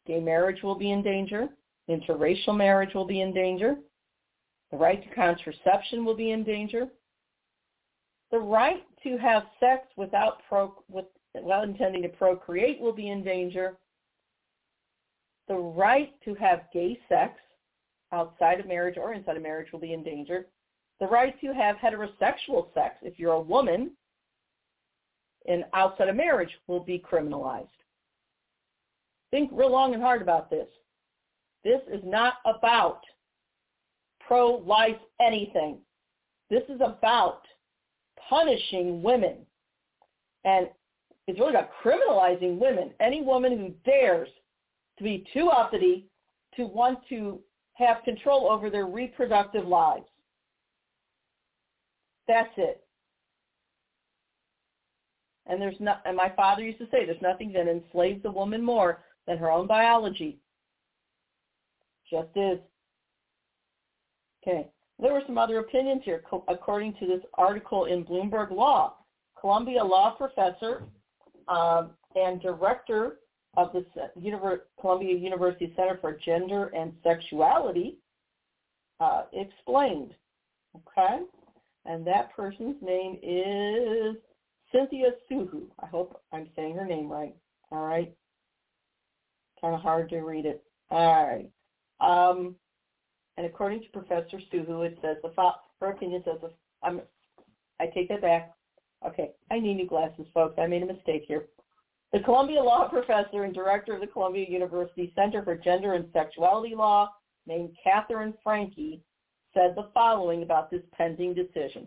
Gay marriage will be in danger. Interracial marriage will be in danger. The right to contraception will be in danger. The right to have sex without pro, with, without intending to procreate will be in danger. The right to have gay sex outside of marriage or inside of marriage will be in danger. The right to have heterosexual sex, if you're a woman, and outside of marriage will be criminalized. Think real long and hard about this. This is not about pro-life anything. This is about punishing women. And it's really about criminalizing women. Any woman who dares to be too uppity to want to have control over their reproductive lives. That's it. And there's not, and my father used to say, there's nothing that enslaves a woman more than her own biology. Just is. Okay. There were some other opinions here. According to this article in Bloomberg Law, Columbia law professor um, and director of the Columbia University Center for Gender and Sexuality uh, explained. Okay? And that person's name is Cynthia Suhu. I hope I'm saying her name right. All right. Kind of hard to read it. All right. Um, and according to Professor Suhu, it says the her opinion says the, I'm. I take that back. Okay, I need new glasses, folks. I made a mistake here. The Columbia Law professor and director of the Columbia University Center for Gender and Sexuality Law, named Katherine Franke, said the following about this pending decision.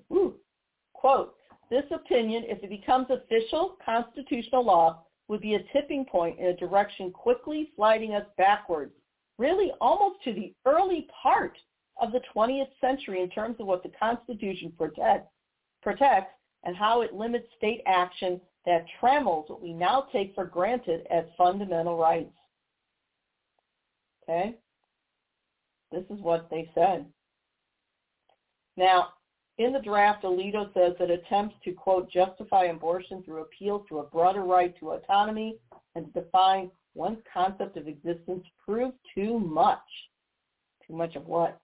Quote, this opinion, if it becomes official constitutional law, would be a tipping point in a direction quickly sliding us backwards, really almost to the early part of the 20th century in terms of what the Constitution protect, protects and how it limits state action that trammels what we now take for granted as fundamental rights. Okay? This is what they said. Now, in the draft, Alito says that attempts to, quote, justify abortion through appeal to a broader right to autonomy and define one's concept of existence prove too much. Too much of what?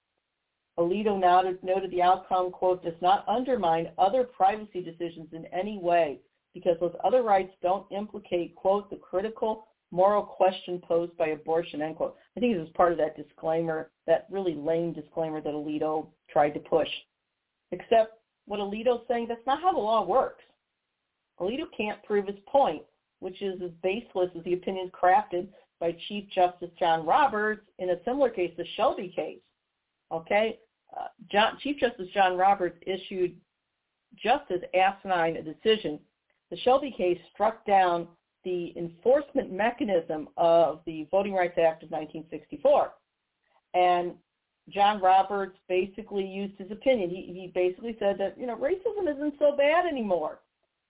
Alito noted the outcome, quote, does not undermine other privacy decisions in any way because those other rights don't implicate, quote, the critical moral question posed by abortion, end quote. I think this is part of that disclaimer, that really lame disclaimer that Alito tried to push. Except what Alito's saying, that's not how the law works. Alito can't prove his point, which is as baseless as the opinions crafted by Chief Justice John Roberts in a similar case, the Shelby case. Okay? Uh, John, Chief Justice John Roberts issued just as asinine a decision. The Shelby case struck down the enforcement mechanism of the Voting Rights Act of 1964. And John Roberts basically used his opinion. He, he basically said that, you know, racism isn't so bad anymore.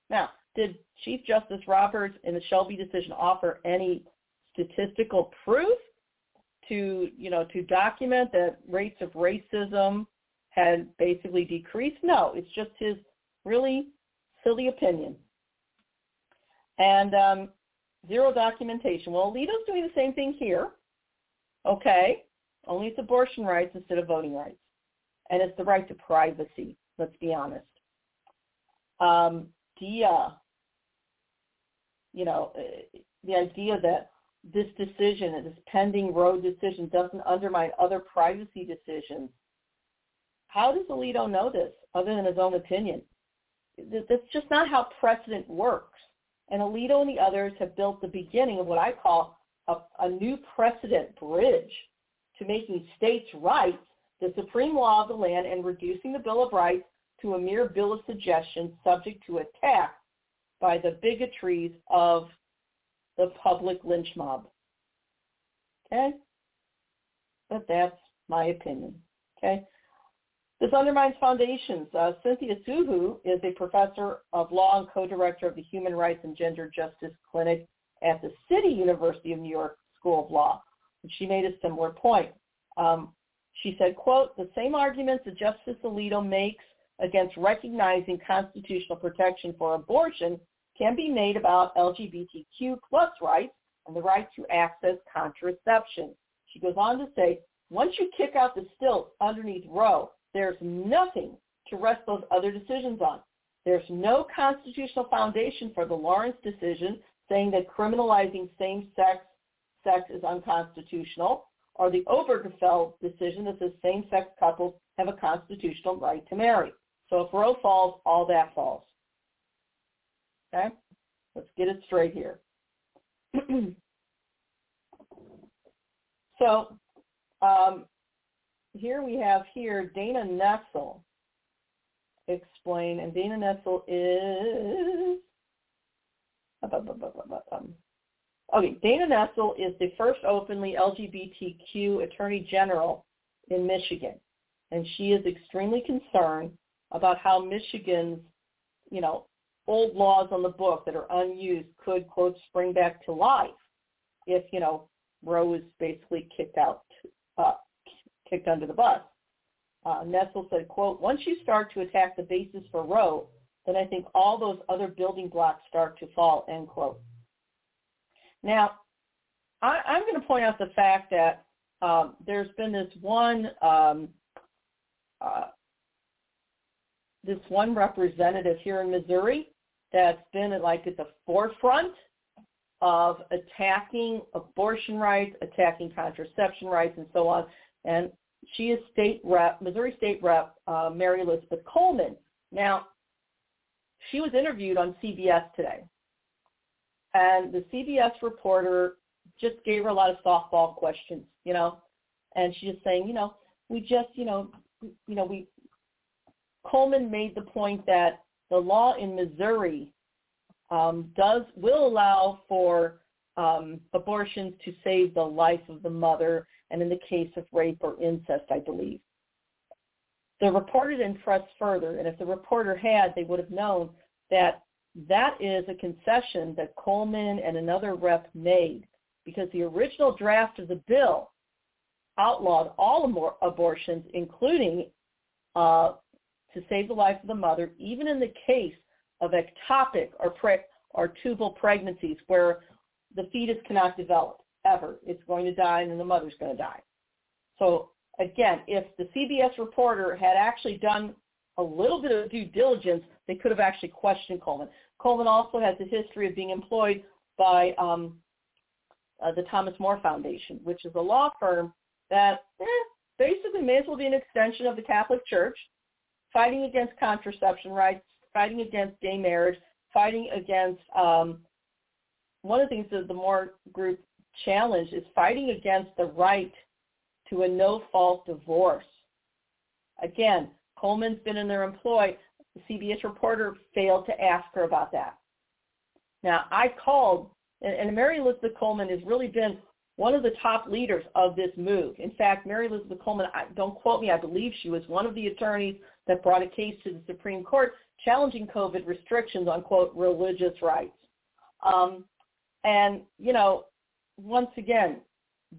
Now, did Chief Justice Roberts in the Shelby decision offer any statistical proof to, you know, to document that rates of racism had basically decreased? No, it's just his really silly opinion. And um, zero documentation. Well, Alito's doing the same thing here. Okay. Only it's abortion rights instead of voting rights. And it's the right to privacy, let's be honest. Um, Dia, you know, uh, the idea that this decision, this pending Roe decision, doesn't undermine other privacy decisions. How does Alito know this, other than his own opinion? That's just not how precedent works. And Alito and the others have built the beginning of what I call a, a new precedent bridge to making states' rights the supreme law of the land and reducing the Bill of Rights to a mere bill of suggestion subject to attack by the bigotries of the public lynch mob. Okay? But that's my opinion. Okay? This undermines foundations. Uh, Cynthia Soohoo is a professor of law and co-director of the Human Rights and Gender Justice Clinic at the City University of New York School of Law. And she made a similar point. Um, she said, quote, the same arguments that Justice Alito makes against recognizing constitutional protection for abortion can be made about LGBTQ plus rights and the right to access contraception. She goes on to say, once you kick out the stilts underneath Roe, there's nothing to rest those other decisions on. There's no constitutional foundation for the Lawrence decision saying that criminalizing same-sex sex is unconstitutional, or the Obergefell decision that says same-sex couples have a constitutional right to marry. So if Roe falls, all that falls. Okay? Let's get it straight here. so um, here we have here Dana Nessel explain, and Dana Nessel is um, okay. Dana Nessel is the first openly LGBTQ Attorney General in Michigan, and she is extremely concerned about how Michigan's, you know, old laws on the book that are unused could quote spring back to life if you know Roe is basically kicked out, uh, kicked under the bus. Uh, Nessel said, quote, once you start to attack the basis for Roe, then I think all those other building blocks start to fall, end quote. Now, I, am going to point out the fact that um, there's been this one um, uh, this one representative here in Missouri that's been at, like at the forefront of attacking abortion rights, attacking contraception rights, and so on. And she is state rep, Missouri State Rep uh, Mary Elizabeth Coleman. Now, she was interviewed on CBS today, and the CBS reporter just gave her a lot of softball questions, you know, and she's just saying, you know, we just, you know, you know, we Coleman made the point that the law in Missouri um, does will allow for um, abortions to save the life of the mother, and in the case of rape or incest, I believe. The reporter didn't press further, and if the reporter had, they would have known that that is a concession that Coleman and another rep made because the original draft of the bill outlawed all abortions, including uh, to save the life of the mother, even in the case of ectopic or, pre- or tubal pregnancies where the fetus cannot develop ever. It's going to die and then the mother's going to die. So again, if the CBS reporter had actually done a little bit of due diligence, they could have actually questioned Coleman. Coleman also has a history of being employed by um, uh, the Thomas More Foundation, which is a law firm that eh, basically may as well be an extension of the Catholic Church fighting against contraception rights, fighting against gay marriage, fighting against um, one of the things that the More Group challenge is fighting against the right to a no-fault divorce. Again, Coleman's been in their employ. The CBS reporter failed to ask her about that. Now, I called, and Mary Elizabeth Coleman has really been one of the top leaders of this move. In fact, Mary Elizabeth Coleman, don't quote me, I believe she was one of the attorneys that brought a case to the Supreme Court challenging COVID restrictions on, quote, religious rights. Um, and, you know, once again,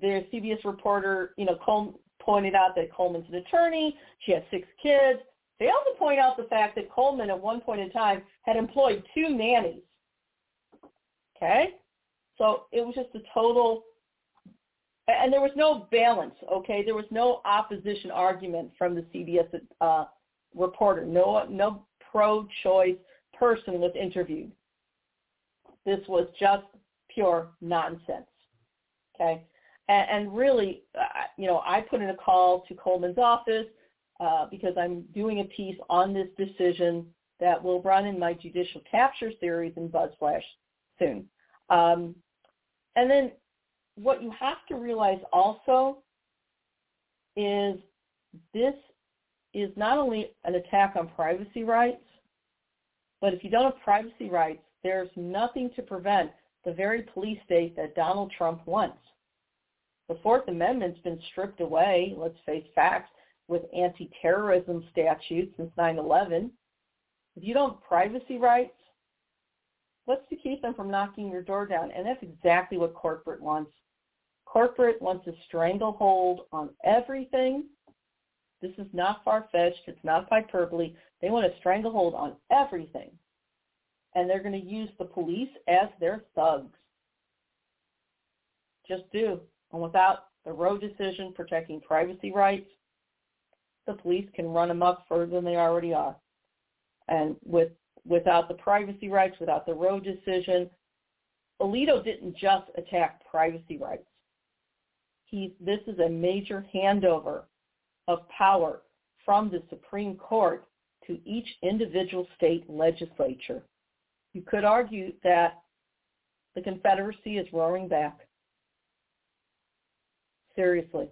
the CBS reporter, you know, Col- pointed out that Coleman's an attorney. She has six kids. They also point out the fact that Coleman at one point in time had employed two nannies. Okay? So it was just a total, and there was no balance, okay? There was no opposition argument from the CBS uh, reporter. No, no pro-choice person was interviewed. This was just pure nonsense. Okay, and, and really, uh, you know, I put in a call to Coleman's office uh, because I'm doing a piece on this decision that will run in my judicial capture series in BuzzFlash soon. Um, and then what you have to realize also is this is not only an attack on privacy rights, but if you don't have privacy rights, there's nothing to prevent the very police state that Donald Trump wants. The Fourth Amendment's been stripped away, let's face facts, with anti-terrorism statutes since 9-11. If you don't privacy rights, what's to keep them from knocking your door down? And that's exactly what corporate wants. Corporate wants a stranglehold on everything. This is not far-fetched. It's not hyperbole. They want a stranglehold on everything. And they're going to use the police as their thugs. Just do. And without the Roe decision protecting privacy rights, the police can run up further than they already are. And with without the privacy rights, without the Roe decision, Alito didn't just attack privacy rights. He, this is a major handover of power from the Supreme Court to each individual state legislature. You could argue that the Confederacy is roaring back. Seriously.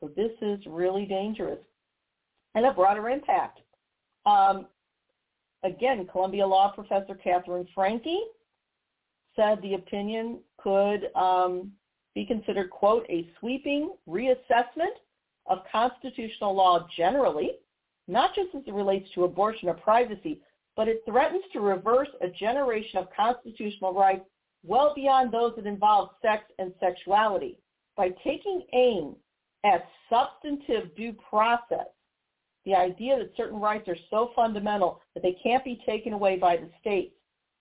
So this is really dangerous and a broader impact. Um, again, Columbia Law professor Katherine Franke said the opinion could um, be considered, quote, a sweeping reassessment of constitutional law generally, not just as it relates to abortion or privacy, but it threatens to reverse a generation of constitutional rights well beyond those that involve sex and sexuality. By taking aim at substantive due process, the idea that certain rights are so fundamental that they can't be taken away by the states,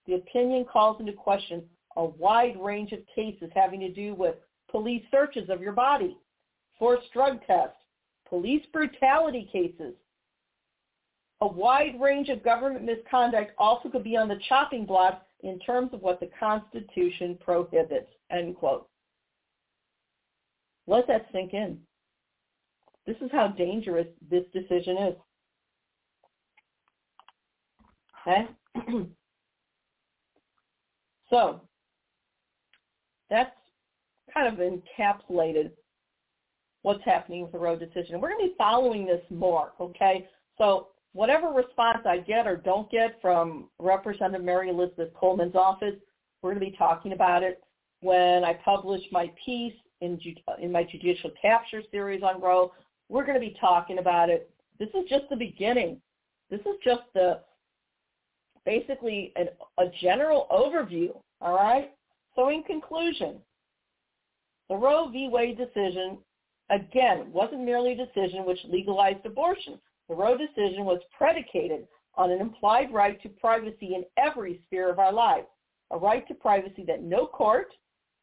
the opinion calls into question a wide range of cases having to do with police searches of your body, forced drug tests, police brutality cases. A wide range of government misconduct also could be on the chopping block in terms of what the Constitution prohibits, end quote. Let that sink in. This is how dangerous this decision is. Okay? so that's kind of encapsulated what's happening with the road decision. We're going to be following this more, okay? So whatever response I get or don't get from Representative Mary Elizabeth Coleman's office, we're going to be talking about it when I publish my piece in, in my judicial capture series on Roe. We're going to be talking about it. This is just the beginning. This is just the basically an, a general overview, all right? So in conclusion, the Roe v. Wade decision, again, wasn't merely a decision which legalized abortion. The Roe decision was predicated on an implied right to privacy in every sphere of our lives, a right to privacy that no court,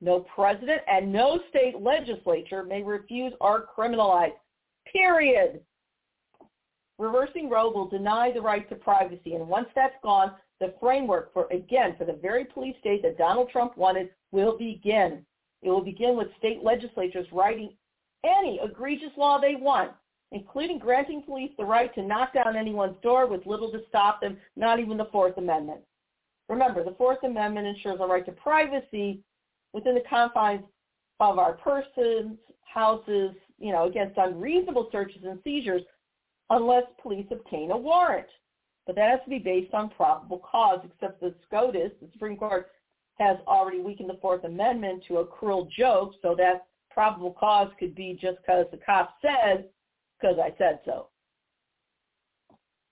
no president, and no state legislature may refuse or criminalize. Period. Reversing Roe will deny the right to privacy, and once that's gone, the framework for, again, for the very police state that Donald Trump wanted will begin. It will begin with state legislatures writing any egregious law they want, including granting police the right to knock down anyone's door with little to stop them, not even the Fourth Amendment. Remember, the Fourth Amendment ensures a right to privacy within the confines of our persons, houses, you know, against unreasonable searches and seizures unless police obtain a warrant. But that has to be based on probable cause, except the SCOTUS, the Supreme Court, has already weakened the Fourth Amendment to a cruel joke, so that probable cause could be just because the cop said, because I said so.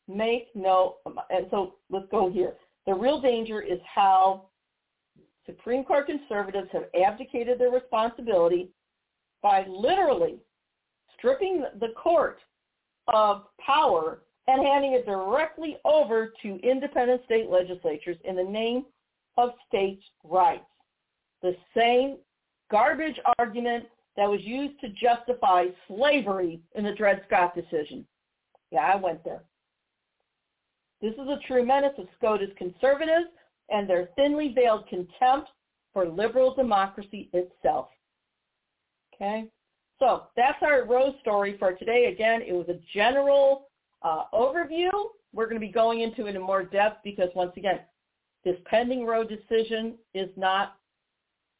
Make no, and so let's go here. The real danger is how Supreme Court conservatives have abdicated their responsibility by literally stripping the court of power and handing it directly over to independent state legislatures in the name of states' rights. The same garbage argument that was used to justify slavery in the Dred Scott decision. Yeah, I went there. This is a true menace of SCOTUS conservatives and their thinly veiled contempt for liberal democracy itself. Okay? So that's our Roe story for today. Again, it was a general uh, overview. We're going to be going into it in more depth because once again, this pending Roe decision is not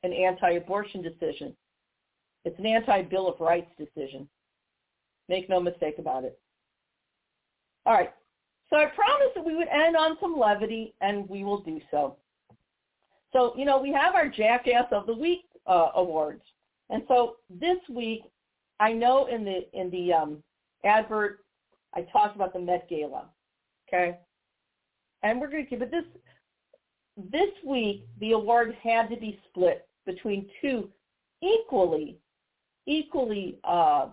an anti-abortion decision. It's an anti-Bill of Rights decision. Make no mistake about it. All right. So I promised that we would end on some levity, and we will do so. So, you know, we have our Jackass of the Week uh, awards. And so this week, I know in the in the um, advert, I talked about the Met Gala, okay, and we're going to keep it this this week. The award had to be split between two equally equally uh,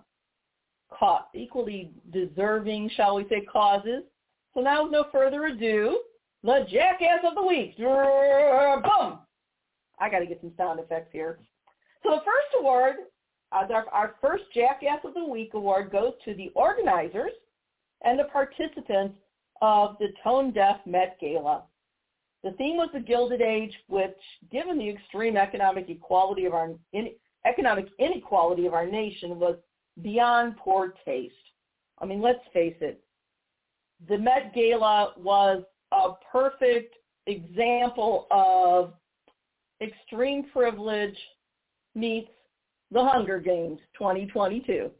ca- equally deserving, shall we say, causes. So now, with no further ado, the Jackass of the Week. Boom! I got to get some sound effects here. So the first award, uh, our, our first Jackass of the Week award goes to the organizers and the participants of the Tone Deaf Met Gala. The theme was the Gilded Age, which, given the extreme economic equality of our in, economic inequality of our nation, was beyond poor taste. I mean, let's face it. The Met Gala was a perfect example of extreme privilege meets the Hunger Games 2022.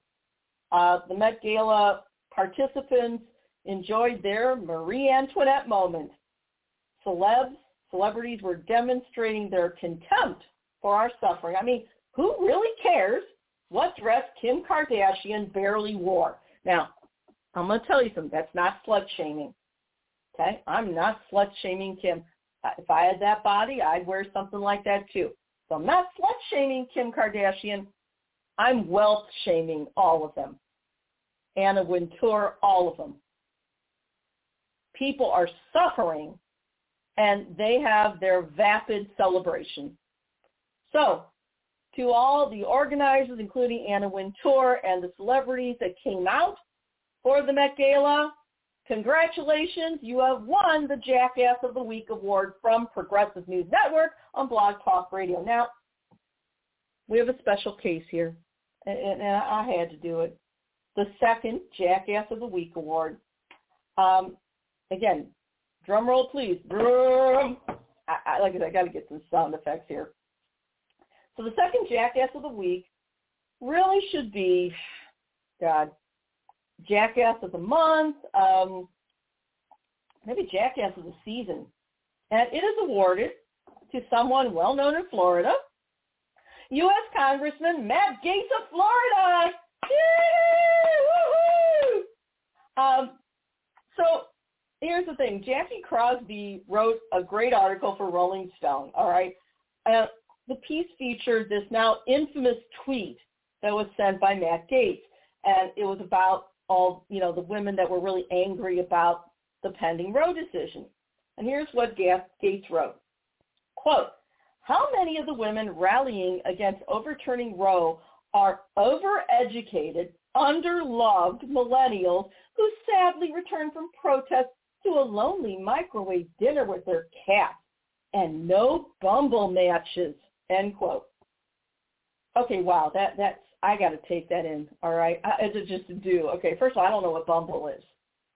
Uh, the Met Gala participants enjoyed their Marie Antoinette moment. Celebs, celebrities were demonstrating their contempt for our suffering. I mean, who really cares what dress Kim Kardashian barely wore? Now, I'm going to tell you something. That's not slut shaming. Okay? I'm not slut shaming Kim. Uh, if I had that body, I'd wear something like that too. So I'm not slut shaming Kim Kardashian. I'm wealth shaming all of them. Anna Wintour, all of them. People are suffering and they have their vapid celebration. So to all the organizers, including Anna Wintour and the celebrities that came out for the Met Gala, Congratulations, you have won the Jackass of the Week award from Progressive News Network on Blog Talk Radio. Now, we have a special case here, and, I had to do it. The second Jackass of the Week award. Um, again, drum roll, please. I, I, like I said, I got to get some sound effects here. So the second Jackass of the Week really should be, God, Jackass of the Month, um, maybe Jackass of the Season. And it is awarded to someone well known in Florida, U.S. Congressman Matt Gaetz of Florida. Um, so here's the thing. Jackie Crosby wrote a great article for Rolling Stone, all right? Uh, the piece featured this now infamous tweet that was sent by Matt Gaetz, and it was about all, you know, the women that were really angry about the pending Roe decision. And here's what Gaetz wrote. Quote, how many of the women rallying against overturning Roe are overeducated, underloved millennials who sadly return from protests to a lonely microwave dinner with their cat and no bumble matches, end quote. Okay, wow, that, that's I got to take that in. All right, as a just to do. Okay, first of all, I don't know what Bumble is.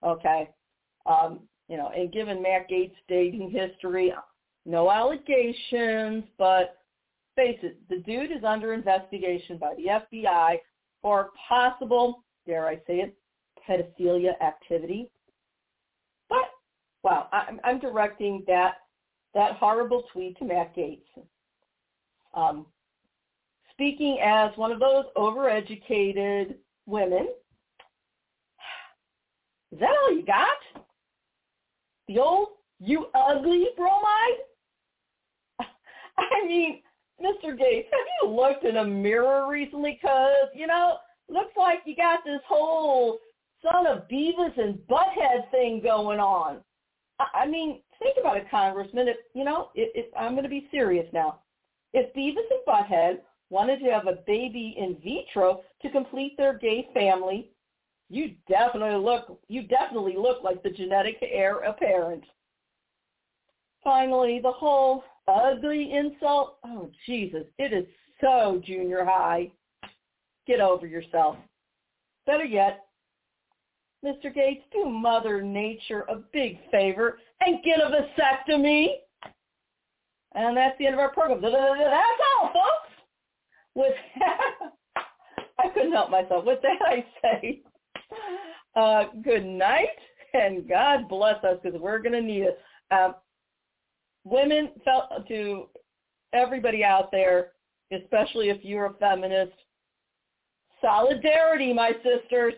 Okay, um, you know, and given Matt Gaetz' dating history, no allegations, but face it, the dude is under investigation by the FBI for possible, dare I say it, pedophilia activity. But wow, I'm, I'm directing that that horrible tweet to Matt Gaetz. Um, speaking as one of those overeducated women, is that all you got? The old you ugly bromide? I mean, Mr. Gaetz, have you looked in a mirror recently? Because, you know, looks like you got this whole son of Beavis and Butthead thing going on. I, I mean, think about it, Congressman. If, you know, if, if I'm going to be serious now. If Beavis and Butthead wanted to have a baby in vitro to complete their gay family, you definitely look you definitely look like the genetic heir apparent. Finally, the whole ugly insult. Oh Jesus, it is so junior high. Get over yourself. Better yet, Mr. Gaetz, do Mother Nature a big favor and get a vasectomy. And that's the end of our program. That's all, folks with that, I couldn't help myself. With that, I say uh, good night and God bless us because we're going to need it. Um, women felt to everybody out there, especially if you're a feminist. Solidarity, my sisters.